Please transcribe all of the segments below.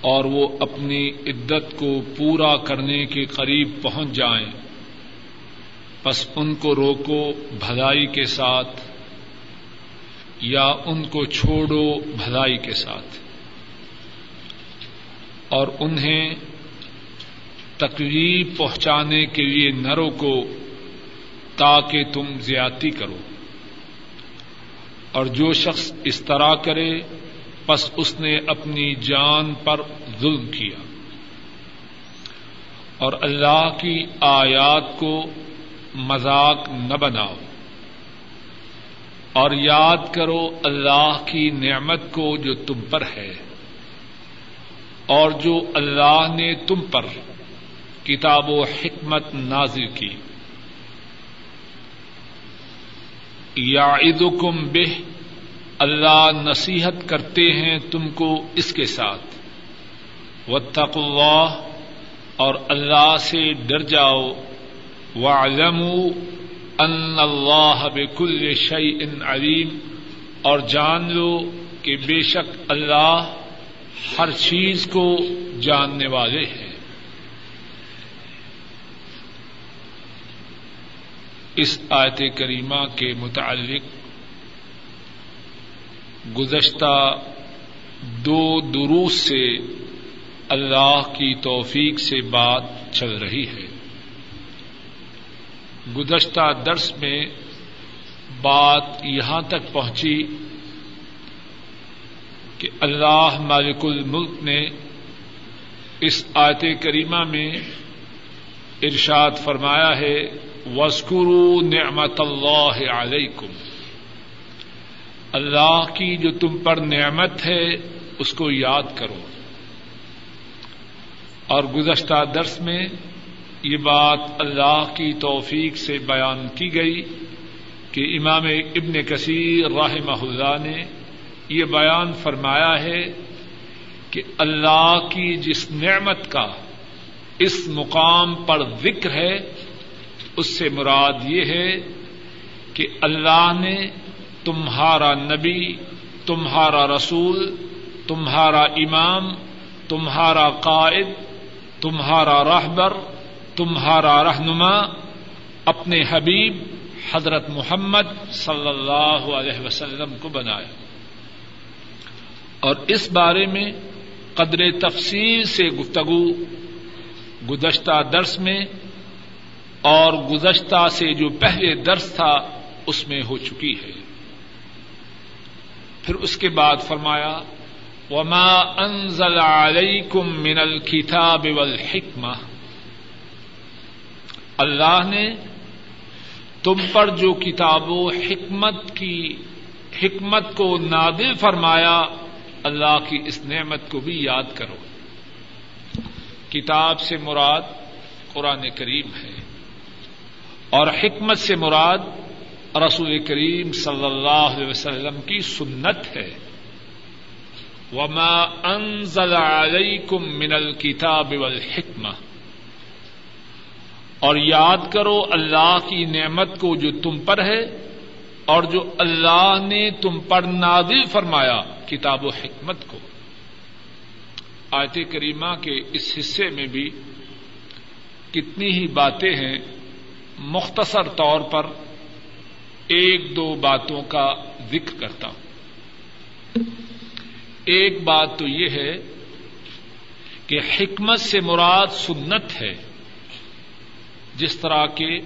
اور وہ اپنی عدت کو پورا کرنے کے قریب پہنچ جائیں۔ بس ان کو روکو بھلائی کے ساتھ یا ان کو چھوڑو بھلائی کے ساتھ۔ اور انہیں تکلیف پہنچانے کے لیے نہ روکو تاکہ تم زیادتی کرو۔ اور جو شخص اس طرح کرے بس اس نے اپنی جان پر ظلم کیا۔ اور اللہ کی آیات کو مذاق نہ بناؤ۔ اور یاد کرو اللہ کی نعمت کو جو تم پر ہے۔ اور جو اللہ نے تم پر کتاب و حکمت نازل کی۔ یا عیدکم بہ اللہ نصیحت کرتے ہیں تم کو اس کے ساتھ۔ اللہ اور اللہ سے ڈر جاؤ۔ وَاعْلَمُوا ان اللہ بكل شيء علیم۔ اور جان لو کہ بے شک اللہ ہر چیز کو جاننے والے ہیں۔ اس آیت کریمہ کے متعلق گزشتہ دو دروس سے اللہ کی توفیق سے بات چل رہی ہے۔ گزشتہ درس میں بات یہاں تک پہنچی کہ اللہ مالک الملک نے اس آیت کریمہ میں ارشاد فرمایا ہے وسکرو نعمت اللہ علیکم اللہ کی جو تم پر نعمت ہے، اس کو یاد کرو۔ اور گزشتہ درس میں یہ بات اللہ کی توفیق سے بیان کی گئی کہ امام ابن کثیر راہ اللہ نے یہ بیان فرمایا ہے کہ اللہ کی جس نعمت کا اس مقام پر ذکر ہے، اس سے مراد یہ ہے کہ اللہ نے تمہارا نبی، تمہارا رسول، تمہارا امام، تمہارا قائد، تمہارا راہبر تمہارا رہنما، اپنے حبیب حضرت محمد صلی اللہ علیہ وسلم کو بنایا اور اس بارے میں قدر تفصیل سے گفتگو گزشتہ درس میں اور گزشتہ سے جو پہلے درس تھا، اس میں ہو چکی ہے۔ پھر اس کے بعد فرمایا، وما انزل علیکم من الکتاب والحکمہ اللہ نے تم پر جو کتاب و حکمت کی، حکمت کو نادل فرمایا، اللہ کی اس نعمت کو بھی یاد کرو۔ کتاب سے مراد قرآن کریم ہے اور حکمت سے مراد رسول کریم صلی اللہ علیہ وسلم کی سنت ہے۔ وما انزل علیکم من الکتاب والحکمہ اور یاد کرو اللہ کی نعمت کو جو تم پر ہے اور جو اللہ نے تم پر نازل فرمایا کتاب و حکمت کو۔ آیت کریمہ کے اس حصے میں بھی کتنی ہی باتیں ہیں مختصر طور پر ایک دو باتوں کا ذکر کرتا ہوں۔ ایک بات تو یہ ہے کہ حکمت سے مراد سنت ہے۔ جس طرح کے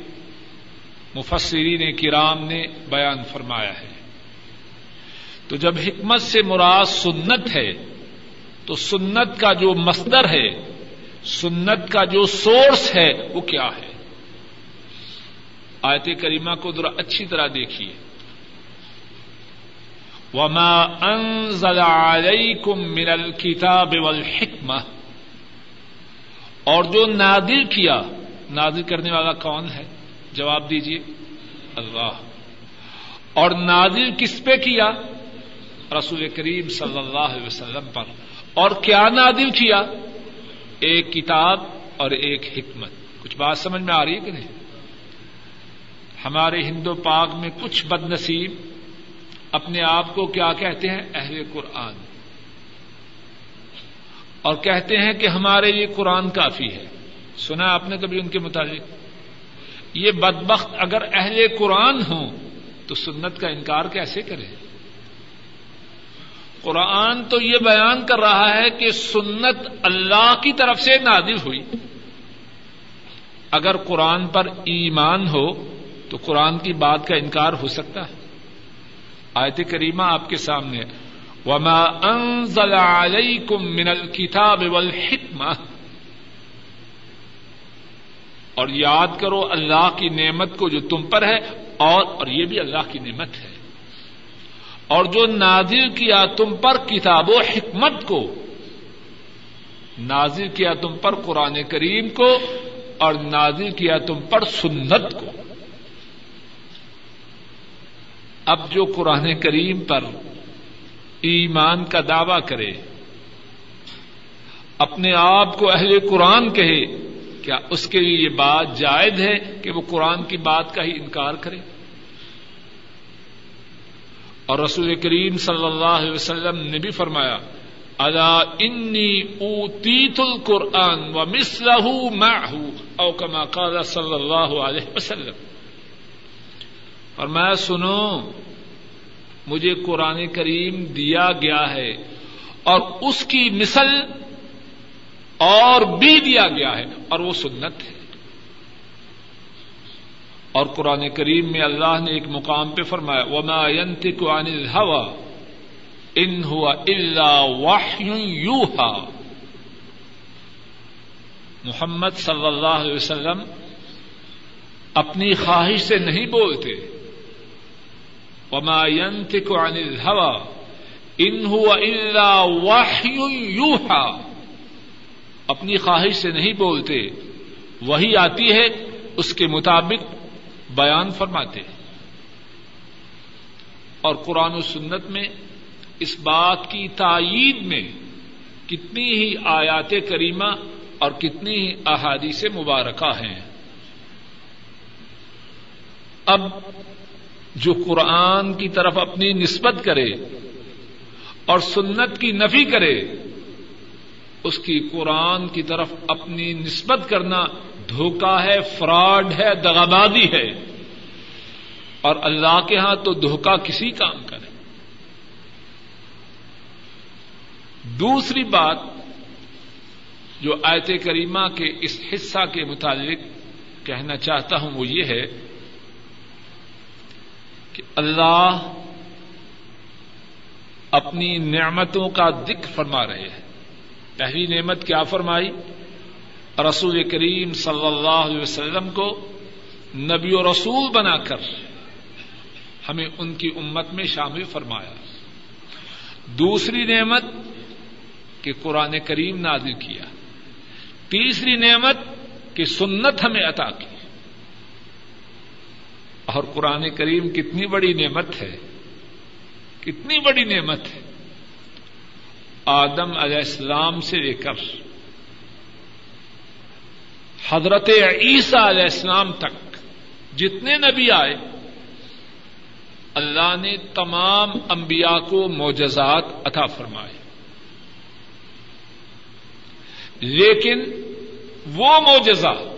مفسرین کرام نے بیان فرمایا ہے۔ تو جب حکمت سے مراد سنت ہے، تو سنت کا جو مصدر ہے، سنت کا جو سورس ہے، وہ کیا ہے؟ آیت کریمہ کو ذرا اچھی طرح دیکھیے۔ وما انزل علیکم من الکتاب والحکمہ اور جو نادر کیا نادر کرنے والا کون ہے؟ جواب دیجیے اللہ۔ اور نازل کس پہ کیا؟ رسول کریم صلی اللہ علیہ وسلم پر۔ اور کیا نادل کیا؟ ایک کتاب اور ایک حکمت۔ کچھ بات سمجھ میں آ رہی ہے کہ نہیں؟ ہمارے ہندو پاک میں کچھ بد نصیب اپنے آپ کو کیا کہتے ہیں؟ اہل قرآن۔ اور کہتے ہیں کہ ہمارے لیے قرآن کافی ہے۔ سنا آپ نے کبھی ان کے متعلق؟ یہ بدبخت اگر اہل قرآن ہوں تو سنت کا انکار کیسے کرے؟ قرآن تو یہ بیان کر رہا ہے کہ سنت اللہ کی طرف سے نادل ہوئی۔ اگر قرآن پر ایمان ہو تو قرآن کی بات کا انکار ہو سکتا ہے۔ آیت کریمہ آپ کے سامنے وما انزل علیکم من الکتاب والحکمہ اور یاد کرو اللہ کی نعمت کو جو تم پر ہے، اور اور یہ بھی اللہ کی نعمت ہے۔ اور جو نازل کیا تم پر کتاب و حکمت کو، نازل کیا تم پر قرآن کریم کو، اور نازل کیا تم پر سنت کو۔ اب جو قرآن کریم پر ایمان کا دعوی کرے، اپنے آپ کو اہل قرآن کہے، کیا اس کے لیے یہ بات جائز ہے کہ وہ قرآن کی بات کا ہی انکار کرے؟ اور رسول کریم صلی اللہ علیہ وسلم نے بھی فرمایا اللہ انی اوتیت القرآن و مسلح او کما قال صلی اللہ علیہ وسلم۔ اور میں سنو، مجھے قرآن کریم دیا گیا ہے اور اس کی مثل اور بھی دیا گیا ہے اور وہ سنت ہے۔ اور قرآن کریم میں اللہ نے ایک مقام پہ فرمایا، وما ينطق عن الهوى ان هو الا وحي يوحى۔ محمد صلی اللہ علیہ وسلم اپنی خواہش سے نہیں بولتے۔ وما ينطق عن الهوى ان هو الا وحي يوحى اپنی خواہش سے نہیں بولتے، وہی آتی ہے، اس کے مطابق بیان فرماتے اور قرآن و سنت میں اس بات کی تائید میں کتنی ہی آیات کریمہ اور کتنی ہی احادیث مبارکہ ہیں۔ اب جو قرآن کی طرف اپنی نسبت کرے اور سنت کی نفی کرے، اس کی قرآن کی طرف اپنی نسبت کرنا دھوکا ہے، فراڈ ہے، دغابادی ہے۔ اور اللہ کے ہاں تو دھوکا کسی کام کرے دوسری بات جو آیت کریمہ کے اس حصہ کے متعلق کہنا چاہتا ہوں وہ یہ ہے کہ اللہ اپنی نعمتوں کا ذکر فرما رہے ہیں۔ پہلی نعمت کیا فرمائی؟ رسول کریم صلی اللہ علیہ وسلم کو نبی و رسول بنا کر ہمیں ان کی امت میں شامل فرمایا۔ دوسری نعمت کہ قرآن کریم نازل کیا۔ تیسری نعمت کہ سنت ہمیں عطا کی۔ اور قرآن کریم کتنی بڑی نعمت ہے، کتنی بڑی نعمت ہے۔ آدم علیہ السلام سے لے کر حضرت عیسیٰ علیہ السلام تک جتنے نبی آئے، اللہ نے تمام انبیاء کو معجزات عطا فرمائے۔ لیکن وہ معجزہ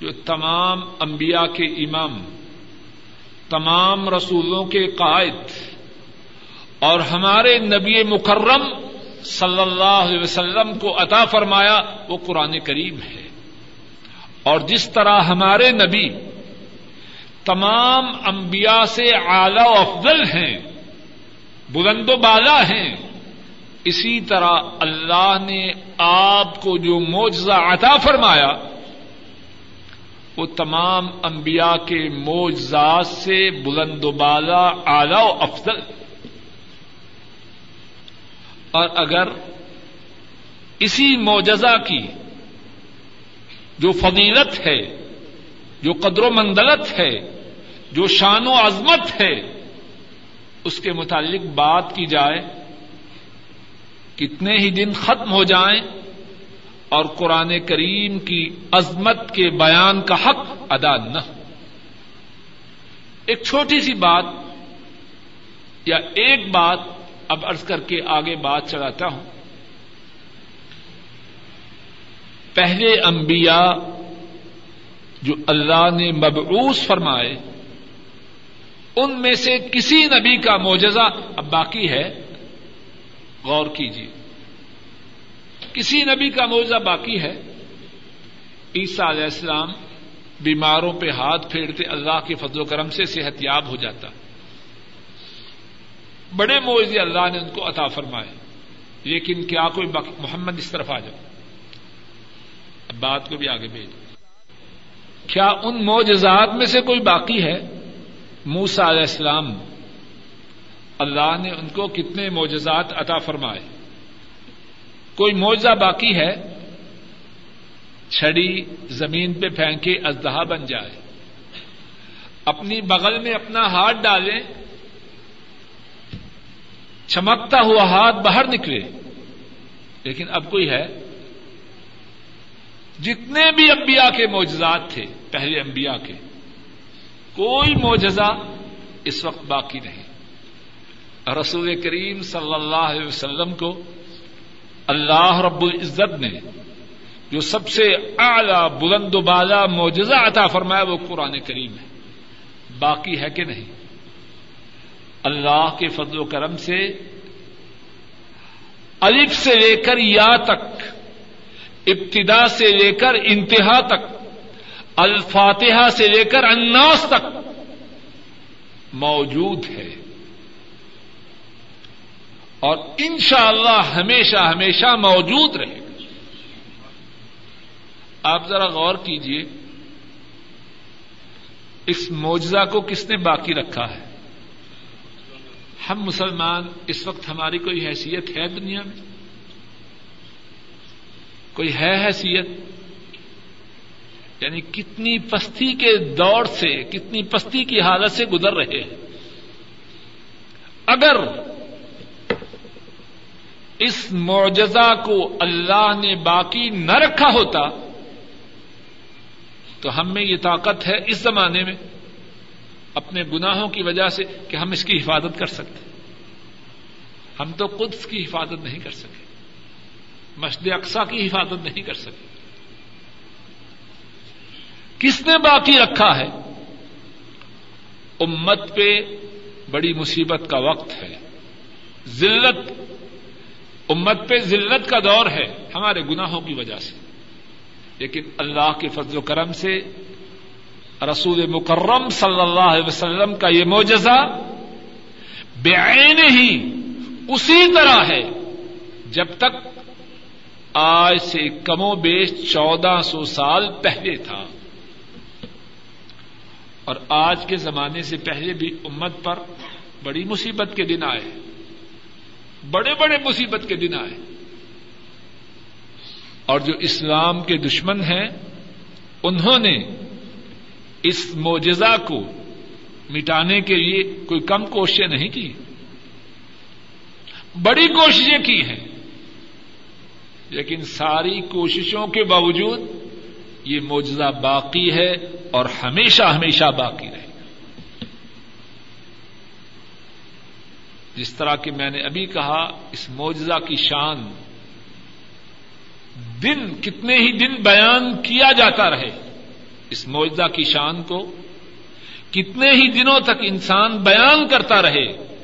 جو تمام انبیاء کے امام، تمام رسولوں کے قائد اور ہمارے نبی مکرم صلی اللہ علیہ وسلم کو عطا فرمایا، وہ قرآن کریم ہے۔ اور جس طرح ہمارے نبی تمام انبیاء سے اعلی و افضل ہیں، بلند و بالا ہیں، اسی طرح اللہ نے آپ کو جو معجزہ عطا فرمایا وہ تمام انبیاء کے معجزات سے بلند و بالا اعلی و افضل۔ اور اگر اسی معجزہ کی جو فضیلت ہے، جو قدر و مندلت ہے، جو شان و عظمت ہے، اس کے متعلق بات کی جائے، کتنے ہی دن ختم ہو جائیں اور قرآن کریم کی عظمت کے بیان کا حق ادا نہ ہو۔ ایک چھوٹی سی بات یا ایک بات اب ارض کر کے آگے بات چلاتا ہوں۔ پہلے انبیاء جو اللہ نے مبعوث فرمائے، ان میں سے کسی نبی کا معجزہ اب باقی ہے۔ غور کیجیے۔ کسی نبی کا معجزہ باقی ہے؟ عیسیٰ علیہ السلام بیماروں پہ ہاتھ پھیرتے اللہ کے فضل و کرم سے صحت یاب ہو جاتا۔ بڑے معجزے اللہ نے ان کو عطا فرمائے۔ لیکن کیا کوئی محمد اس طرف آ جاؤ اب بات کو بھی آگے بھیج۔ کیا ان معجزات میں سے کوئی باقی ہے؟ موسا علیہ السلام، اللہ نے ان کو کتنے معجزات عطا فرمائے؟ کوئی معجزہ باقی ہے؟ چھڑی زمین پہ پھینکے ازدہا بن جائے۔ اپنی بغل میں اپنا ہاتھ ڈالیں۔ چمکتا ہوا ہاتھ باہر نکلے۔ لیکن اب کوئی ہے؟ جتنے بھی انبیاء کے معجزات تھے، پہلے انبیاء کے، کوئی معجزہ اس وقت باقی نہیں۔ رسول کریم صلی اللہ علیہ وسلم کو اللہ رب العزت نے جو سب سے اعلی بلند و بالا معجزہ عطا فرمایا وہ قرآن کریم ہے۔ باقی ہے کہ نہیں؟ اللہ کے فضل و کرم سے الف سے لے کر یا تک، ابتدا سے لے کر انتہا تک، الفاتحہ سے لے کر اناس تک موجود ہے۔ اور انشاءاللہ اللہ ہمیشہ ہمیشہ موجود رہے گا۔ آپ ذرا غور کیجیے اس معجزہ کو کس نے باقی رکھا ہے؟ ہم مسلمان، اس وقت ہماری کوئی حیثیت ہے دنیا میں؟ کوئی ہے حیثیت؟ یعنی کتنی پستی کے دور سے، کتنی پستی کی حالت سے گزر رہے ہیں۔ اگر اس معجزہ کو اللہ نے باقی نہ رکھا ہوتا تو ہم میں یہ طاقت ہے اس زمانے میں اپنے گناہوں کی وجہ سے کہ ہم اس کی حفاظت کر سکتے ہم تو قدس کی حفاظت نہیں کر سکے مسجد اقسا کی حفاظت نہیں کر سکے کس نے باقی رکھا ہے امت پہ بڑی مصیبت کا وقت ہے ذلت امت پہ ذلت کا دور ہے ہمارے گناہوں کی وجہ سے۔ لیکن اللہ کے فضل و کرم سے رسول مکرم صلی اللہ علیہ وسلم کا یہ معجزہ بے ہی اسی طرح ہے۔ جب تک آج سے کم و بیش چودہ سو سال پہلے تھا اور آج کے زمانے سے پہلے بھی امت پر بڑی مصیبت کے دن آئے۔ بڑے بڑے مصیبت کے دن آئے۔ اور جو اسلام کے دشمن ہیں، انہوں نے اس معجزہ کو مٹانے کے لیے کوئی کم کوششیں نہیں کی۔ بڑی کوششیں کی ہیں، لیکن ساری کوششوں کے باوجود یہ معجزہ باقی ہے اور ہمیشہ ہمیشہ باقی رہے گا جس طرح کہ میں نے ابھی کہا، اس معجزہ کی شان دن، کتنے ہی دن بیان کیا جاتا رہے، اس معجزہ کی شان کو کتنے ہی دنوں تک انسان بیان کرتا رہے،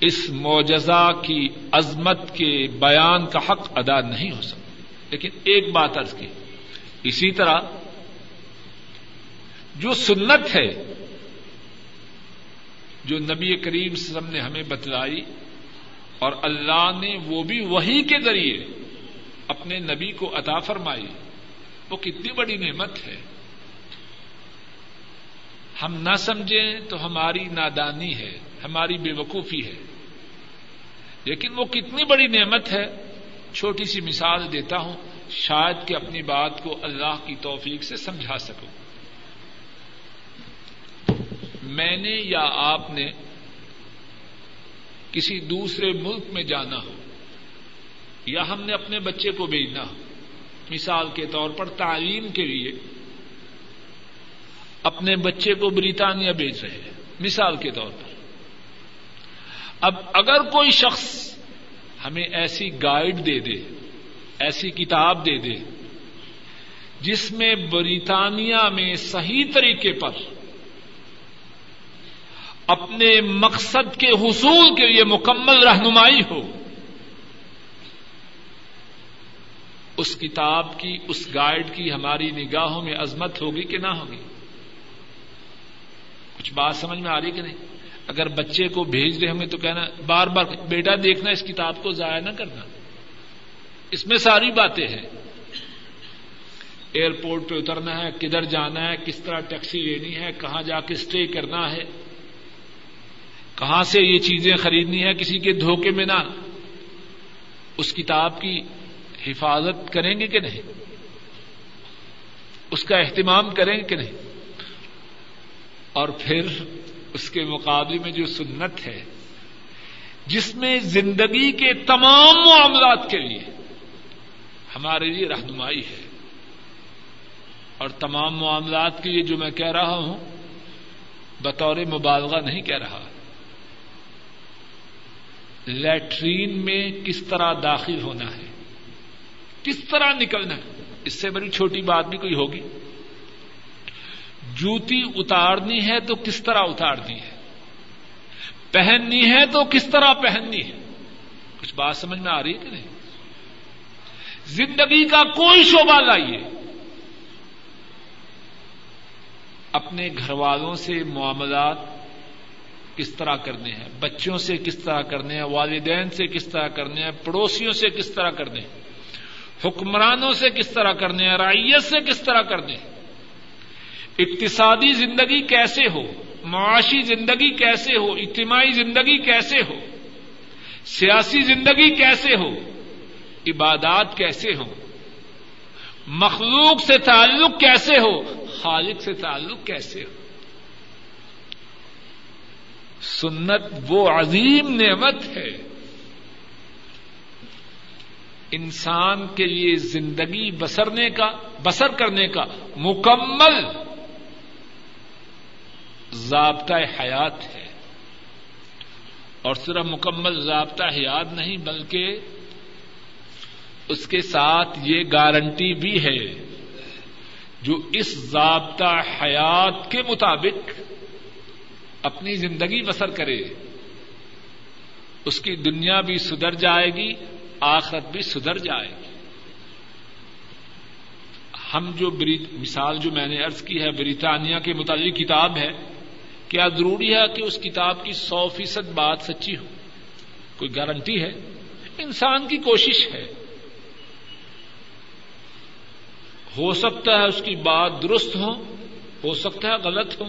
اس معجزہ کی عظمت کے بیان کا حق ادا نہیں ہو سکتا۔ لیکن ایک بات ارض کی، اسی طرح جو سنت ہے جو نبی کریم سم نے ہمیں بتلائی اور اللہ نے وہ بھی وہی کے ذریعے اپنے نبی کو عطا فرمائی، وہ کتنی بڑی نعمت ہے۔ ہم نہ سمجھیں تو ہماری نادانی ہے، ہماری بے وقوفی ہے۔ لیکن وہ کتنی بڑی نعمت ہے۔ چھوٹی سی مثال دیتا ہوں، شاید کہ اپنی بات کو اللہ کی توفیق سے سمجھا سکوں۔ میں نے یا آپ نے کسی دوسرے ملک میں جانا ہو، یا ہم نے اپنے بچے کو بھیجنا ہو، مثال کے طور پر تعلیم کے لیے اپنے بچے کو بریطانیہ بھیج رہے ہیں، مثال کے طور پر۔ اب اگر کوئی شخص ہمیں ایسی گائیڈ دے دے، ایسی کتاب دے دے، جس میں بریطانیہ میں صحیح طریقے پر اپنے مقصد کے حصول کے لیے مکمل رہنمائی ہو۔ اس کتاب کی، اس گائیڈ کی ہماری نگاہوں میں عظمت ہوگی کہ نہ ہوگی؟ کچھ بات سمجھ میں آ رہی کہ نہیں؟ اگر بچے کو بھیج رہے ہوں گے تو کہنا، بار بار، بیٹا دیکھنا اس کتاب کو ضائع نہ کرنا۔ اس میں ساری باتیں ہیں۔ ایئرپورٹ پہ اترنا ہے، کدھر جانا ہے، کس طرح ٹیکسی لینی ہے، کہاں جا کے اسٹے کرنا ہے۔ کہاں سے یہ چیزیں خریدنی ہے کسی کے دھوکے میں نہ۔ اس کتاب کی حفاظت کریں گے کہ نہیں؟ اس کا اہتمام کریں گے کہ نہیں؟ اور پھر اس کے مقابلے میں جو سنت ہے، جس میں زندگی کے تمام معاملات کے لیے ہمارے لیے رہنمائی ہے۔ اور تمام معاملات کے لیے جو میں کہہ رہا ہوں، بطور مبالغہ نہیں کہہ رہا۔ لیٹرین میں کس طرح داخل ہونا ہے؟ کس طرح نکلنا ہے؟ اس سے بڑی چھوٹی بات بھی کوئی ہوگی۔ جوتی اتارنی ہے تو کس طرح اتارنی ہے؟ پہننی ہے تو کس طرح پہننی ہے؟ کچھ بات سمجھ میں آ رہی ہے کہ نہیں؟ زندگی کا کوئی شعبہ لائیے۔ اپنے گھر والوں سے معاملات کس طرح کرنے ہیں؟ بچوں سے کس طرح کرنے ہیں؟ والدین سے کس طرح کرنے ہیں؟ پڑوسیوں سے کس طرح کرنے ہیں؟ حکمرانوں سے کس طرح کرنے ہیں؟ رائیت سے کس طرح کرنے ہیں؟ اقتصادی زندگی کیسے ہو؟ معاشی زندگی کیسے ہو؟ اجتماعی زندگی کیسے ہو؟ سیاسی زندگی کیسے ہو؟ عبادات کیسے ہو مخلوق سے تعلق کیسے ہو؟ خالق سے تعلق کیسے ہو؟ سنت وہ عظیم نعمت ہے۔ انسان کے لیے زندگی بسرنے کا، بسر کرنے کا مکمل ضابطۂ حیات ہے۔ اور صرف مکمل ضابطہ حیات نہیں، بلکہ اس کے ساتھ یہ گارنٹی بھی ہے جو اس ضابطہ حیات کے مطابق اپنی زندگی بسر کرے، اس کی دنیا بھی سدھر جائے گی، آخرت بھی سدھر جائے گی۔ ہم جو مثال جو میں نے ارض کی ہے بریطانیہ کے متعلق کتاب ہے، کیا ضروری ہے کہ اس کتاب کی سو فیصد بات سچی ہو؟ کوئی گارنٹی ہے؟ انسان کی کوشش ہے۔ ہو سکتا ہے اس کی بات درست ہو ہو سکتا ہے غلط ہو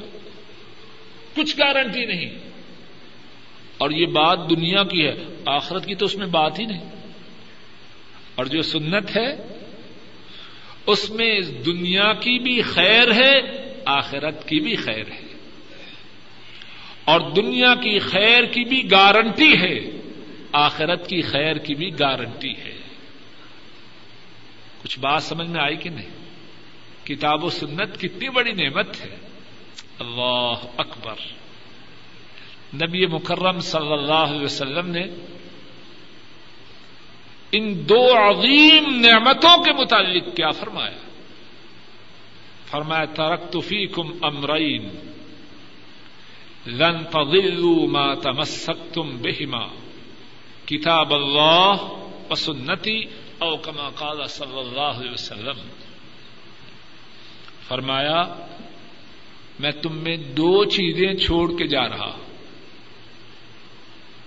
کچھ گارنٹی نہیں۔ اور یہ بات دنیا کی ہے، آخرت کی تو اس میں بات ہی نہیں۔ اور جو سنت ہے، اس میں دنیا کی بھی خیر ہے، آخرت کی بھی خیر ہے۔ اور دنیا کی خیر کی بھی گارنٹی ہے، آخرت کی خیر کی بھی گارنٹی ہے۔ کچھ بات سمجھ میں آئی کہ نہیں؟ کتاب و سنت کتنی بڑی نعمت ہے۔ اللہ اکبر۔ نبی مکرم صلی اللہ علیہ وسلم نے ان دو عظیم نعمتوں کے متعلق کیا فرمایا۔ فرمایا ترک فیکم امرین، لن تضلوا ما تمسکتم بہما کتاب اللہ و سنتی، او کما قال صلی اللہ علیہ وسلم۔ فرمایا میں تم میں دو چیزیں چھوڑ کے جا رہا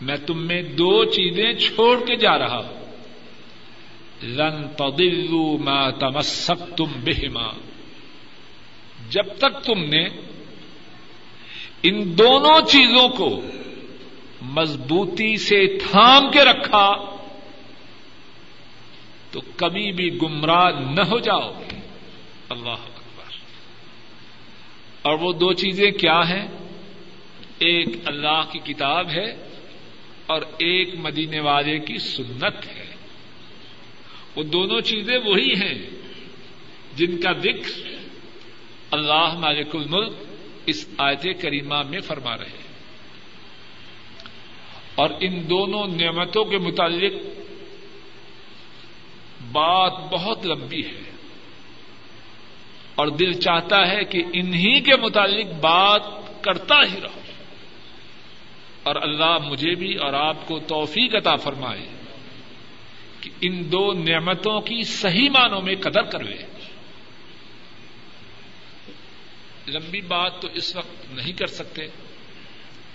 میں تم میں دو چیزیں چھوڑ کے جا رہا لن تضلوا ما تمسکتم بہما۔ جب تک تم نے ان دونوں چیزوں کو مضبوطی سے تھام کے رکھا، تو کبھی بھی گمراہ نہ ہو جاؤ۔ اللہ۔ اور وہ دو چیزیں کیا ہیں؟ ایک اللہ کی کتاب ہے اور ایک مدینے والے کی سنت ہے۔ وہ دونوں چیزیں وہی ہیں جن کا ذکر اللہ مالک الملک اس آیت کریمہ میں فرما رہے ہیں۔ اور ان دونوں نعمتوں کے متعلق بات بہت لمبی ہے۔ اور دل چاہتا ہے کہ انہی کے متعلق بات کرتا ہی رہو۔ اور اللہ مجھے بھی اور آپ کو توفیق عطا فرمائے کہ ان دو نعمتوں کی صحیح معنوں میں قدر کروے۔ لمبی بات تو اس وقت نہیں کر سکتے۔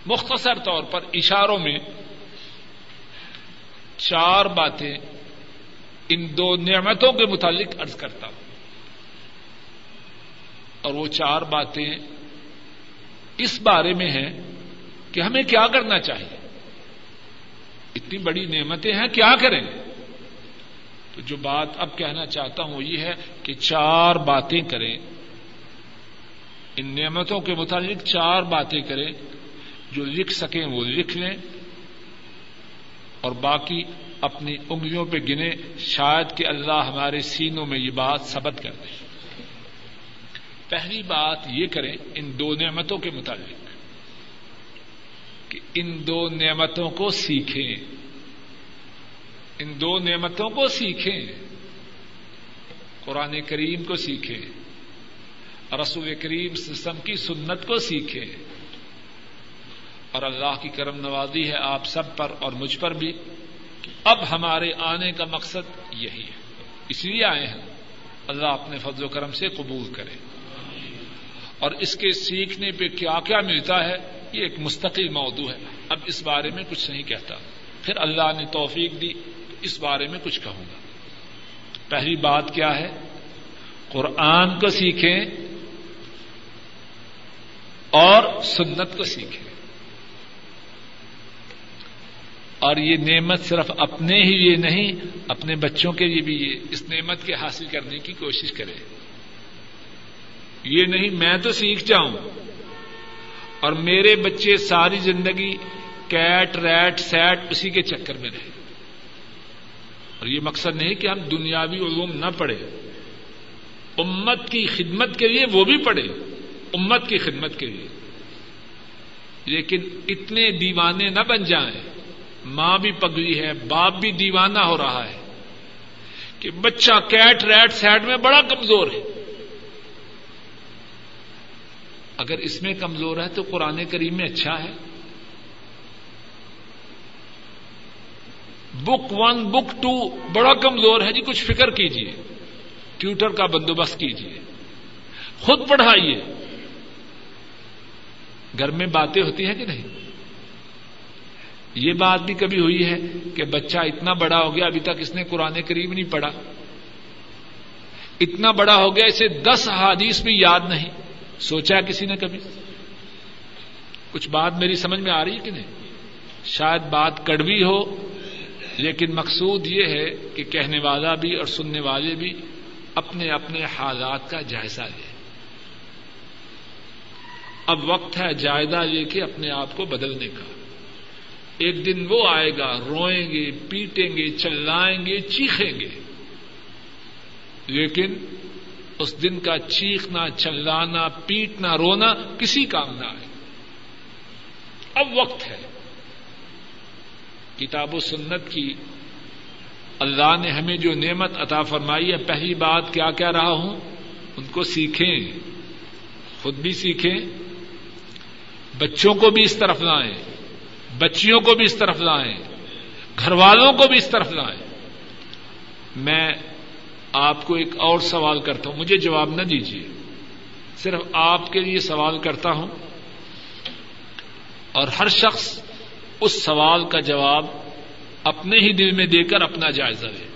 مختصر طور پر اشاروں میں چار باتیں ان دو نعمتوں کے متعلق ارض کرتا ہوں۔ اور وہ چار باتیں اس بارے میں ہیں کہ ہمیں کیا کرنا چاہیے۔ اتنی بڑی نعمتیں ہیں، کیا کریں؟ تو جو بات اب کہنا چاہتا ہوں وہ یہ ہے کہ چار باتیں کریں۔ ان نعمتوں کے متعلق چار باتیں کریں، جو لکھ سکیں وہ لکھ لیں اور باقی اپنی انگلیوں پہ گنے شاید کہ اللہ ہمارے سینوں میں یہ بات سبت کر دے۔ پہلی بات یہ کریں ان دو نعمتوں کے متعلق کہ ان دو نعمتوں کو سیکھیں۔ ان دو نعمتوں کو سیکھیں۔ قرآن کریم کو سیکھیں۔ رسول کریم سسم کی سنت کو سیکھیں۔ اور اللہ کی کرم نوازی ہے آپ سب پر اور مجھ پر بھی اب ہمارے آنے کا مقصد یہی ہے۔ اس لیے آئے ہیں۔ اللہ اپنے فضل و کرم سے قبول کرے۔ اور اس کے سیکھنے پہ کیا کیا ملتا ہے، یہ ایک مستقل موضوع ہے۔ اب اس بارے میں کچھ نہیں کہتا۔ پھر اللہ نے توفیق دی، اس بارے میں کچھ کہوں گا۔ پہلی بات کیا ہے؟ قرآن کو سیکھیں اور سنت کو سیکھیں۔ اور یہ نعمت صرف اپنے ہی لیے نہیں، اپنے بچوں کے لیے بھی یہ، اس نعمت کے حاصل کرنے کی کوشش کرے یہ نہیں، میں تو سیکھ جاؤں۔ اور میرے بچے ساری زندگی کیٹ، ریٹ، سیٹ اسی کے چکر میں رہے۔ اور یہ مقصد نہیں کہ ہم دنیاوی علوم نہ پڑھے امت کی خدمت کے لیے وہ بھی پڑھے امت کی خدمت کے لیے۔ لیکن اتنے دیوانے نہ بن جائیں۔ ماں بھی پگلی ہے، باپ بھی دیوانہ ہو رہا ہے کہ بچہ کیٹ، ریٹ، سیٹ میں بڑا کمزور ہے۔ اگر اس میں کمزور ہے تو قرآن کریم میں اچھا ہے۔ بک ون بک ٹو بڑا کمزور ہے جی کچھ فکر کیجیے ٹیوٹر کا بندوبست کیجیے خود پڑھائیے۔ گھر میں باتیں ہوتی ہیں کہ نہیں؟ یہ بات بھی کبھی ہوئی ہے کہ بچہ اتنا بڑا ہو گیا، ابھی تک اس نے قرآن قریب نہیں پڑھا۔ اتنا بڑا ہو گیا، اسے دس حادیث بھی یاد نہیں۔ سوچا کسی نے کبھی؟ کچھ بات میری سمجھ میں آ رہی ہے کہ نہیں؟ شاید بات کڑوی ہو، لیکن مقصود یہ ہے کہ کہنے والا بھی اور سننے والے بھی اپنے اپنے حالات کا جائزہ لے۔ اب وقت ہے جائزہ لے کے اپنے آپ کو بدلنے کا۔ ایک دن وہ آئے گا، روئیں گے، پیٹیں گے، چلائیں گے، چیخیں گے۔ لیکن اس دن کا چیخنا، چلانا، پیٹنا، رونا کسی کام نہ آئے۔ اب وقت ہے۔ کتاب و سنت کی اللہ نے ہمیں جو نعمت عطا فرمائی ہے، پہلی بات کیا کہہ رہا ہوں؟ ان کو سیکھیں۔ خود بھی سیکھیں۔ بچوں کو بھی اس طرف لائیں۔ بچیوں کو بھی اس طرف لائیں۔ گھر والوں کو بھی اس طرف لائیں۔ میں آپ کو ایک اور سوال کرتا ہوں۔ مجھے جواب نہ دیجیے صرف آپ کے لیے سوال کرتا ہوں۔ اور ہر شخص اس سوال کا جواب اپنے ہی دل میں دے کر اپنا جائزہ لے۔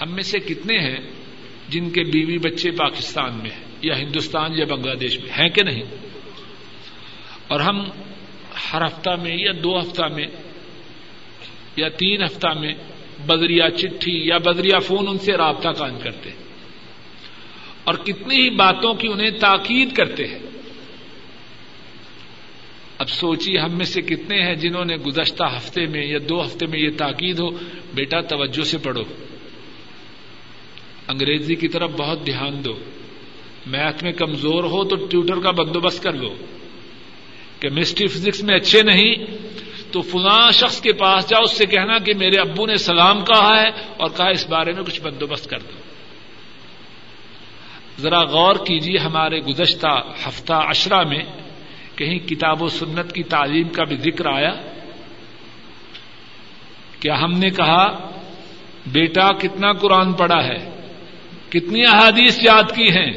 ہم میں سے کتنے ہیں جن کے بیوی بچے پاکستان میں ہیں یا ہندوستان یا بنگلہ دیش میں؟ ہیں کہ نہیں؟ اور ہم ہر ہفتہ میں یا دو ہفتہ میں یا تین ہفتہ میں بدریا چٹھی یا بدریا فون ان سے رابطہ قائم کرتے ہیں۔ اور کتنی ہی باتوں کی انہیں تاکید کرتے ہیں۔ اب سوچیے ہم میں سے کتنے ہیں جنہوں نے گزشتہ ہفتے میں یا دو ہفتے میں یہ تاکید ہو، بیٹا توجہ سے پڑھو۔ انگریزی کی طرف بہت دھیان دو۔ میتھ میں کمزور ہو تو ٹیوٹر کا بندوبست کر لو۔ کیمسٹری فزکس میں اچھے نہیں تو فلاں شخص کے پاس جاؤ، اس سے کہنا کہ میرے ابو نے سلام کہا ہے اور کہا اس بارے میں کچھ بندوبست کر دو۔ ذرا غور کیجیے ہمارے گزشتہ ہفتہ اشرا میں کہیں کتاب و سنت کی تعلیم کا بھی ذکر آیا۔ کیا ہم نے کہا، بیٹا کتنا قرآن پڑھا ہے، کتنی احادیث یاد کی ہیں۔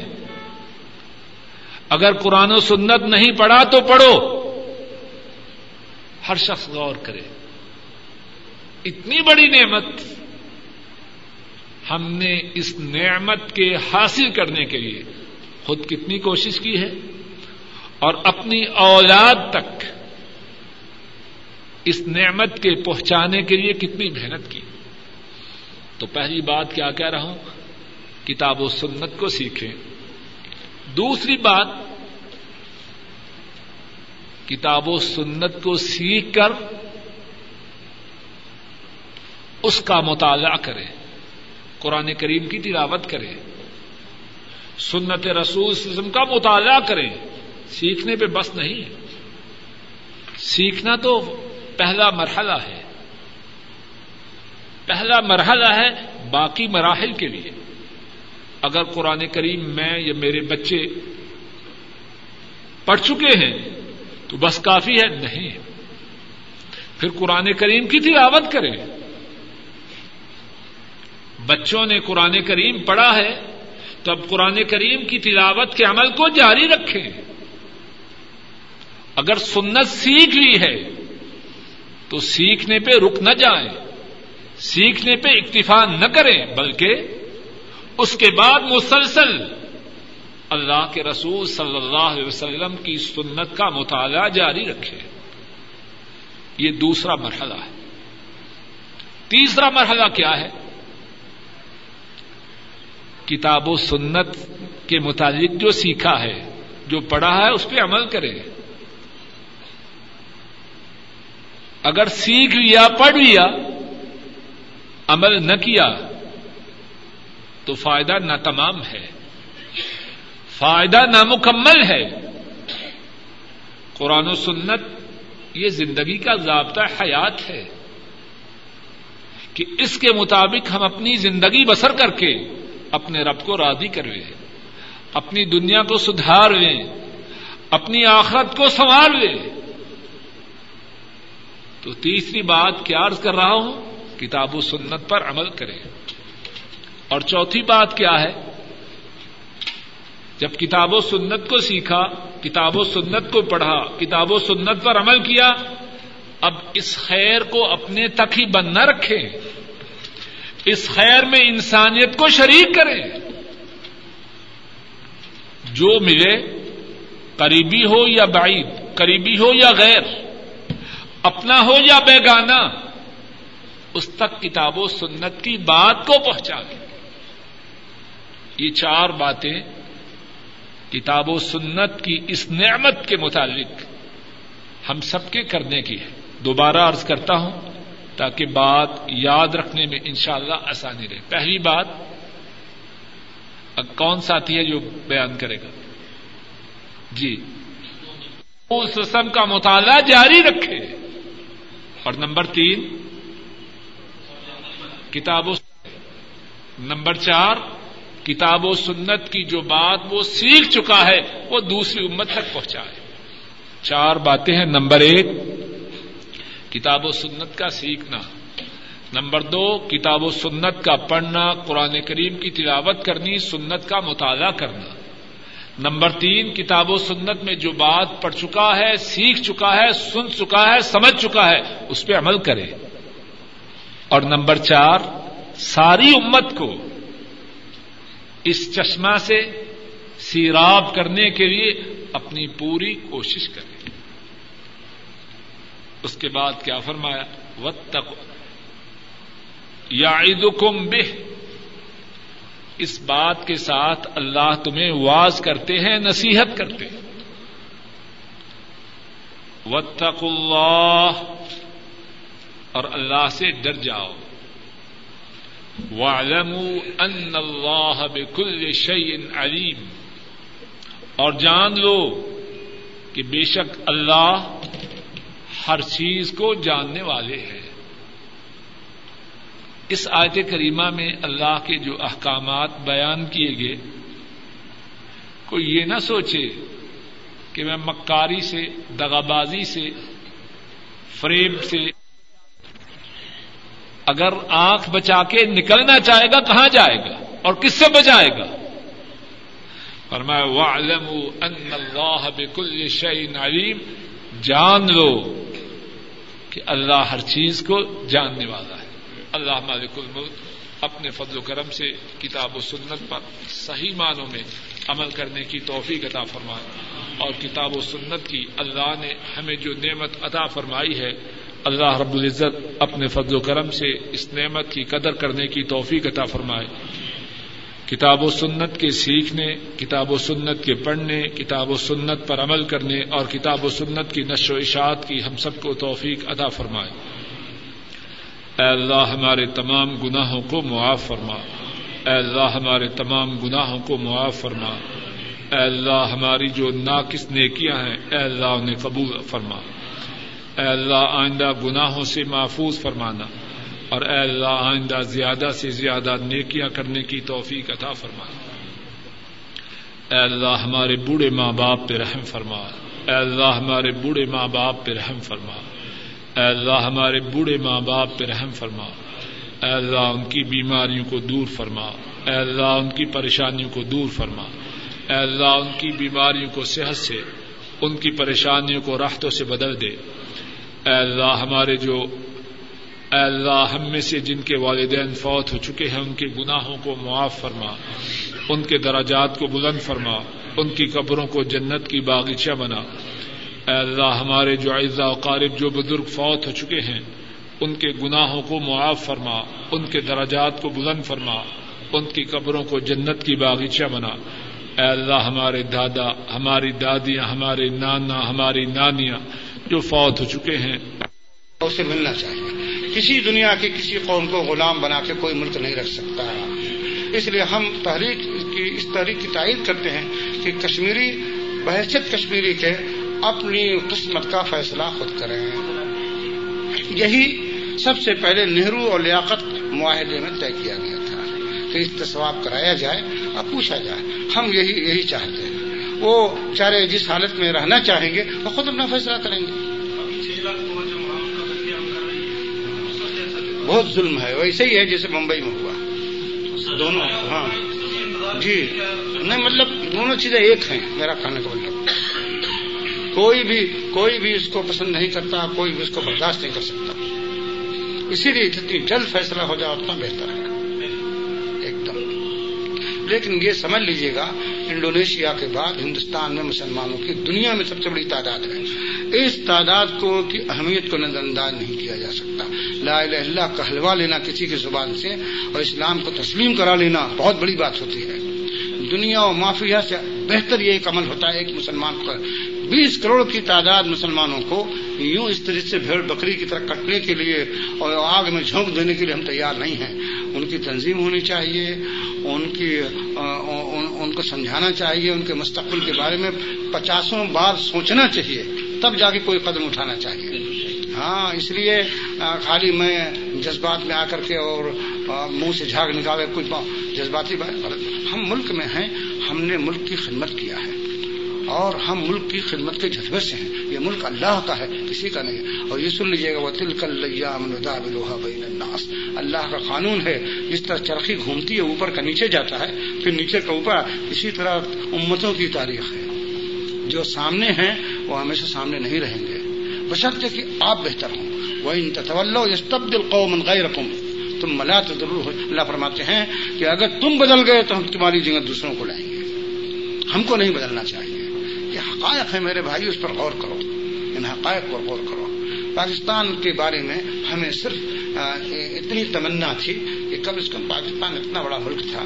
اگر قرآن و سنت نہیں پڑھا تو پڑھو۔ ہر شخص غور کرے۔ اتنی بڑی نعمت ہم نے اس نعمت کے حاصل کرنے کے لیے خود کتنی کوشش کی ہے اور اپنی اولاد تک اس نعمت کے پہنچانے کے لیے کتنی محنت کی۔ تو پہلی بات کیا کہہ رہا ہوں؟ کتاب و سنت کو سیکھیں۔ دوسری بات کتاب و سنت کو سیکھ کر اس کا مطالعہ کریں قرآن کریم کی تلاوت کریں سنت رسول سزم کا مطالعہ کریں سیکھنے پہ بس نہیں۔ سیکھنا تو پہلا مرحلہ ہے۔ پہلا مرحلہ ہے باقی مراحل کے لیے۔ اگر قرآن کریم میں یا میرے بچے پڑھ چکے ہیں تو بس کافی ہے؟ نہیں۔ پھر قرآن کریم کی تلاوت کریں بچوں نے قرآن کریم پڑھا ہے، تو اب قرآن کریم کی تلاوت کے عمل کو جاری رکھیں۔ اگر سنت سیکھ لی ہے، تو سیکھنے پہ رک نہ جائیں۔ سیکھنے پہ اکتفا نہ کریں، بلکہ اس کے بعد مسلسل اللہ کے رسول صلی اللہ علیہ وسلم کی سنت کا مطالعہ جاری رکھے۔ یہ دوسرا مرحلہ ہے۔ تیسرا مرحلہ کیا ہے؟ کتاب و سنت کے متعلق جو سیکھا ہے، جو پڑھا ہے، اس پہ عمل کرے۔ اگر سیکھ لیا، پڑھ لیا، عمل نہ کیا، تو فائدہ نہ تمام ہے۔ فائدہ نامکمل ہے۔ قرآن و سنت یہ زندگی کا ضابطہ حیات ہے کہ اس کے مطابق ہم اپنی زندگی بسر کر کے اپنے رب کو راضی کروے اپنی دنیا کو سدھار لیں اپنی آخرت کو سنوار لیں تو تیسری بات کیا عرض کر رہا ہوں، کتاب و سنت پر عمل کریں۔ اور چوتھی بات کیا ہے؟ جب کتاب و سنت کو سیکھا، کتاب و سنت کو پڑھا، کتاب و سنت پر عمل کیا، اب اس خیر کو اپنے تک ہی بند نہ رکھے اس خیر میں انسانیت کو شریک کرے جو ملے، قریبی ہو یا بعید، قریبی ہو یا غیر، اپنا ہو یا بیگانہ، اس تک کتاب و سنت کی بات کو پہنچا دے یہ چار باتیں کتاب و سنت کی اس نعمت کے متعلق ہم سب کے کرنے کی ہے۔ دوبارہ عرض کرتا ہوں تاکہ بات یاد رکھنے میں انشاءاللہ اللہ آسانی رہے۔ پہلی بات، اب کون ساتھی ہے جو بیان کرے گا؟ جی۔ اس رسم کا مطالعہ جاری رکھے۔ اور نمبر تین، کتاب و نمبر چار کتاب و سنت کی جو بات وہ سیکھ چکا ہے، وہ دوسری امت تک پہنچائے چار باتیں ہیں۔ نمبر ایک، کتاب و سنت کا سیکھنا۔ نمبر دو، کتاب و سنت کا پڑھنا، قرآن کریم کی تلاوت کرنی، سنت کا مطالعہ کرنا۔ نمبر تین، کتاب و سنت میں جو بات پڑھ چکا ہے، سیکھ چکا ہے، سن چکا ہے، سمجھ چکا ہے، اس پہ عمل کرے۔ اور نمبر چار، ساری امت کو اس چشمہ سے سیراب کرنے کے لیے اپنی پوری کوشش کرے اس کے بعد کیا فرمایا؟ و تک یا عید بہ۔ اس بات کے ساتھ اللہ تمہیں واز کرتے ہیں، نصیحت کرتے ہیں۔ وتق اللہ اور اللہ سے ڈر جاؤ۔ ان اللہ بكل شيء علیم۔ اور جان لو کہ بے شک اللہ ہر چیز کو جاننے والے ہیں۔ اس آیت کریمہ میں اللہ کے جو احکامات بیان کیے گئے، کوئی یہ نہ سوچے کہ میں مکاری سے دغابازی سے فریب سے اگر آنکھ بچا کے نکلنا چاہے گا، کہاں جائے گا؟ اور کس سے بچائے گا؟ اور میں وعلم ان اللہ بکل شعین علیم جان لو کہ اللہ ہر چیز کو جاننے والا ہے۔ اللہ مالک الملک اپنے فضل و کرم سے کتاب و سنت پر صحیح معنوں میں عمل کرنے کی توفیق عطا فرمائے۔ اور کتاب و سنت کی اللہ نے ہمیں جو نعمت عطا فرمائی ہے اللہ رب العزت اپنے فضل و کرم سے اس نعمت کی قدر کرنے کی توفیق عطا فرمائے۔ کتاب و سنت کے سیکھنے، کتاب و سنت کے پڑھنے، کتاب و سنت پر عمل کرنے اور کتاب و سنت کی نشر و اشاعت کی ہم سب کو توفیق عطا فرمائے۔ اے اللہ ہمارے تمام گناہوں کو معاف فرما۔ اے اللہ ہمارے تمام گناہوں کو معاف فرما۔ اے اللہ ہماری جو ناقص نیکیاں ہیں، اے اللہ انہیں قبول فرما۔ اے اللہ آئندہ گناہوں سے محفوظ فرمانا اور اے اللہ آئندہ زیادہ سے زیادہ نیکیاں کرنے کی توفیق عطا فرما اے اللہ ہمارے بوڑھے ماں باپ پہ رحم فرما۔ اے اللہ ہمارے بوڑھے ماں باپ پہ رحم فرما۔ اے اللہ ہمارے بوڑھے ماں باپ پہ رحم فرما۔ اے اللہ ان کی بیماریوں کو دور فرما۔ اے اللہ ان کی پریشانیوں کو دور فرما۔ اے اللہ ان کی بیماریوں کو صحت سے، ان کی پریشانیوں کو راحتوں سے بدل دے۔ اے اللہ ہمارے جو اے اللہ ہم میں سے جن کے والدین فوت ہو چکے ہیں، ان کے گناہوں کو معاف فرما، ان کے دراجات کو بلند فرما، ان کی قبروں کو جنت کی باغیچہ بنا۔ اے اللہ ہمارے جو اعزا قارب، جو بزرگ فوت ہو چکے ہیں، ان کے گناہوں کو معاف فرما، ان کے دراجات کو بلند فرما، ان کی قبروں کو جنت کی باغیچہ بنا۔ اے اللہ ہمارے دادا، ہماری دادیاں، ہمارے نانا، ہماری نانیاں جو فوت ہو چکے ہیں۔ اسے ملنا چاہیے۔ کسی دنیا کی کسی قوم کو غلام بنا کے کوئی ملک نہیں رکھ سکتا۔ اس لیے ہم تحریک کی، اس تحریک کی تائید کرتے ہیں کہ کشمیری بحثیت کشمیری کے اپنی قسمت کا فیصلہ خود کریں۔ یہی سب سے پہلے نہرو اور لیاقت معاہدے میں طے کیا گیا تھا۔ کہ استصواب کرایا جائے اور پوچھا جائے۔ ہم یہی یہی چاہتے ہیں۔ وہ چارے جس حالت میں رہنا چاہیں گے، وہ خود اپنا فیصلہ کریں گے۔ بہت ظلم ہے، ویسے ہی ہے جیسے ممبئی میں ہوا۔ دونوں ہاں۔ جی۔ نہیں مطلب دونوں چیزیں ایک ہیں، میرا کھانے کا مطلب۔ کوئی بھی کوئی بھی اس کو پسند نہیں کرتا، کوئی بھی اس کو برداشت نہیں کر سکتا۔ اسی لیے جتنی جلد فیصلہ ہو جائے، اتنا بہتر ہے۔ لیکن یہ سمجھ لیجیے گا، انڈونیشیا کے بعد ہندوستان میں مسلمانوں کی دنیا میں سب سے بڑی تعداد ہے۔ اس تعداد کو کی اہمیت کو نظر انداز نہیں کیا جا سکتا۔ لا الہ اللہ کا حلوہ لینا کسی کی زبان سے اور اسلام کو تسلیم کرا لینا بہت بڑی بات ہوتی ہے۔ دنیا و مافیا سے بہتر یہ ایک عمل ہوتا ہے ایک مسلمان کو بیس کروڑ کی تعداد مسلمانوں کو یوں اس طرح سے بھیڑ بکری کی طرح کٹنے کے لیے اور آگ میں جھونک دینے کے لیے ہم تیار نہیں ہیں۔ ان کی تنظیم ہونی چاہیے، ان کی، ان کو سمجھانا چاہیے، ان کے مستقبل کے بارے میں پچاسوں بار سوچنا چاہیے، تب جا کے کوئی قدم اٹھانا چاہیے۔ ہاں اس لیے خالی میں جذبات میں آ کر کے اور منہ سے جھاگ نکالے کچھ جذباتی بات ہم ملک میں ہیں، ہم نے ملک کی خدمت کیا ہے۔ اور ہم ملک کی خدمت کے جذبے سے ہیں۔ یہ ملک اللہ کا ہے، کسی کا نہیں۔ اور یہ سن لیجیے گا وہ تل بین الناس۔ اللہ کا قانون ہے، جس طرح چرخی گھومتی ہے، اوپر کا نیچے جاتا ہے، پھر نیچے کا اوپر، اسی طرح امتوں کی تاریخ ہے۔ جو سامنے ہیں، وہ ہمیشہ سامنے نہیں رہیں گے۔ بشرط کہ آپ بہتر ہوں۔ وہ ان تطول یس تبدیل قوم غیر رقم تم ملا تو ضرور اللہ فرماتے ہیں کہ اگر تم بدل گئے تو ہم تمہاری جگہ دوسروں کو لائیں گے۔ ہم کو نہیں بدلنا چاہیے۔ یہ حقائق ہے میرے بھائی، اس پر غور کرو۔ ان حقائق پر غور کرو۔ پاکستان کے بارے میں ہمیں صرف اتنی تمنا تھی کہ کم از کم پاکستان اتنا بڑا ملک تھا۔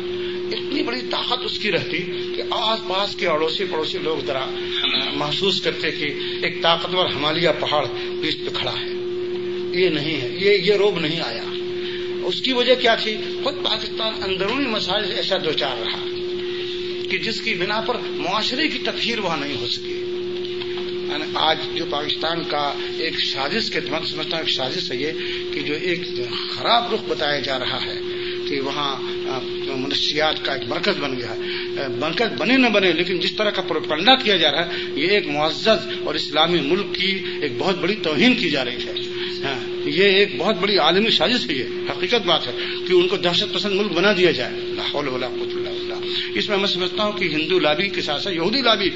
اتنی بڑی طاقت اس کی رہتی کہ آس پاس کے اڑوسی پڑوسی لوگ ذرا محسوس کرتے کہ ایک طاقتور ہمالیہ پہاڑ بیچ پہ کھڑا ہے۔ یہ نہیں ہے، یہ یہ روب نہیں آیا۔ اس کی وجہ کیا تھی؟ خود پاکستان اندرونی مسائل سے ایسا دو چار رہا۔ کہ جس کی بنا پر معاشرے کی تفہیر وہاں نہیں ہو سکی۔ یعنی آج جو پاکستان کا ایک سازش کے میں سمجھتا ہوں ایک سازش ہے یہ کہ جو ایک خراب رخ بتایا جا رہا ہے کہ وہاں منشیات کا ایک مرکز بن گیا ہے۔ مرکز بنے نہ بنے، لیکن جس طرح کا پروپنڈا کیا جا رہا ہے، یہ ایک معزز اور اسلامی ملک کی ایک بہت بڑی توہین کی جا رہی ہے۔ ہاں، یہ ایک بہت بڑی عالمی سازش ہے یہ۔ حقیقت بات ہے کہ ان کو دہشت پسند ملک بنا دیا جائے۔ لاہور اس میں میں سمجھتا ہوں کہ ہندو لابی کے ساتھ ساتھ یہودی لابی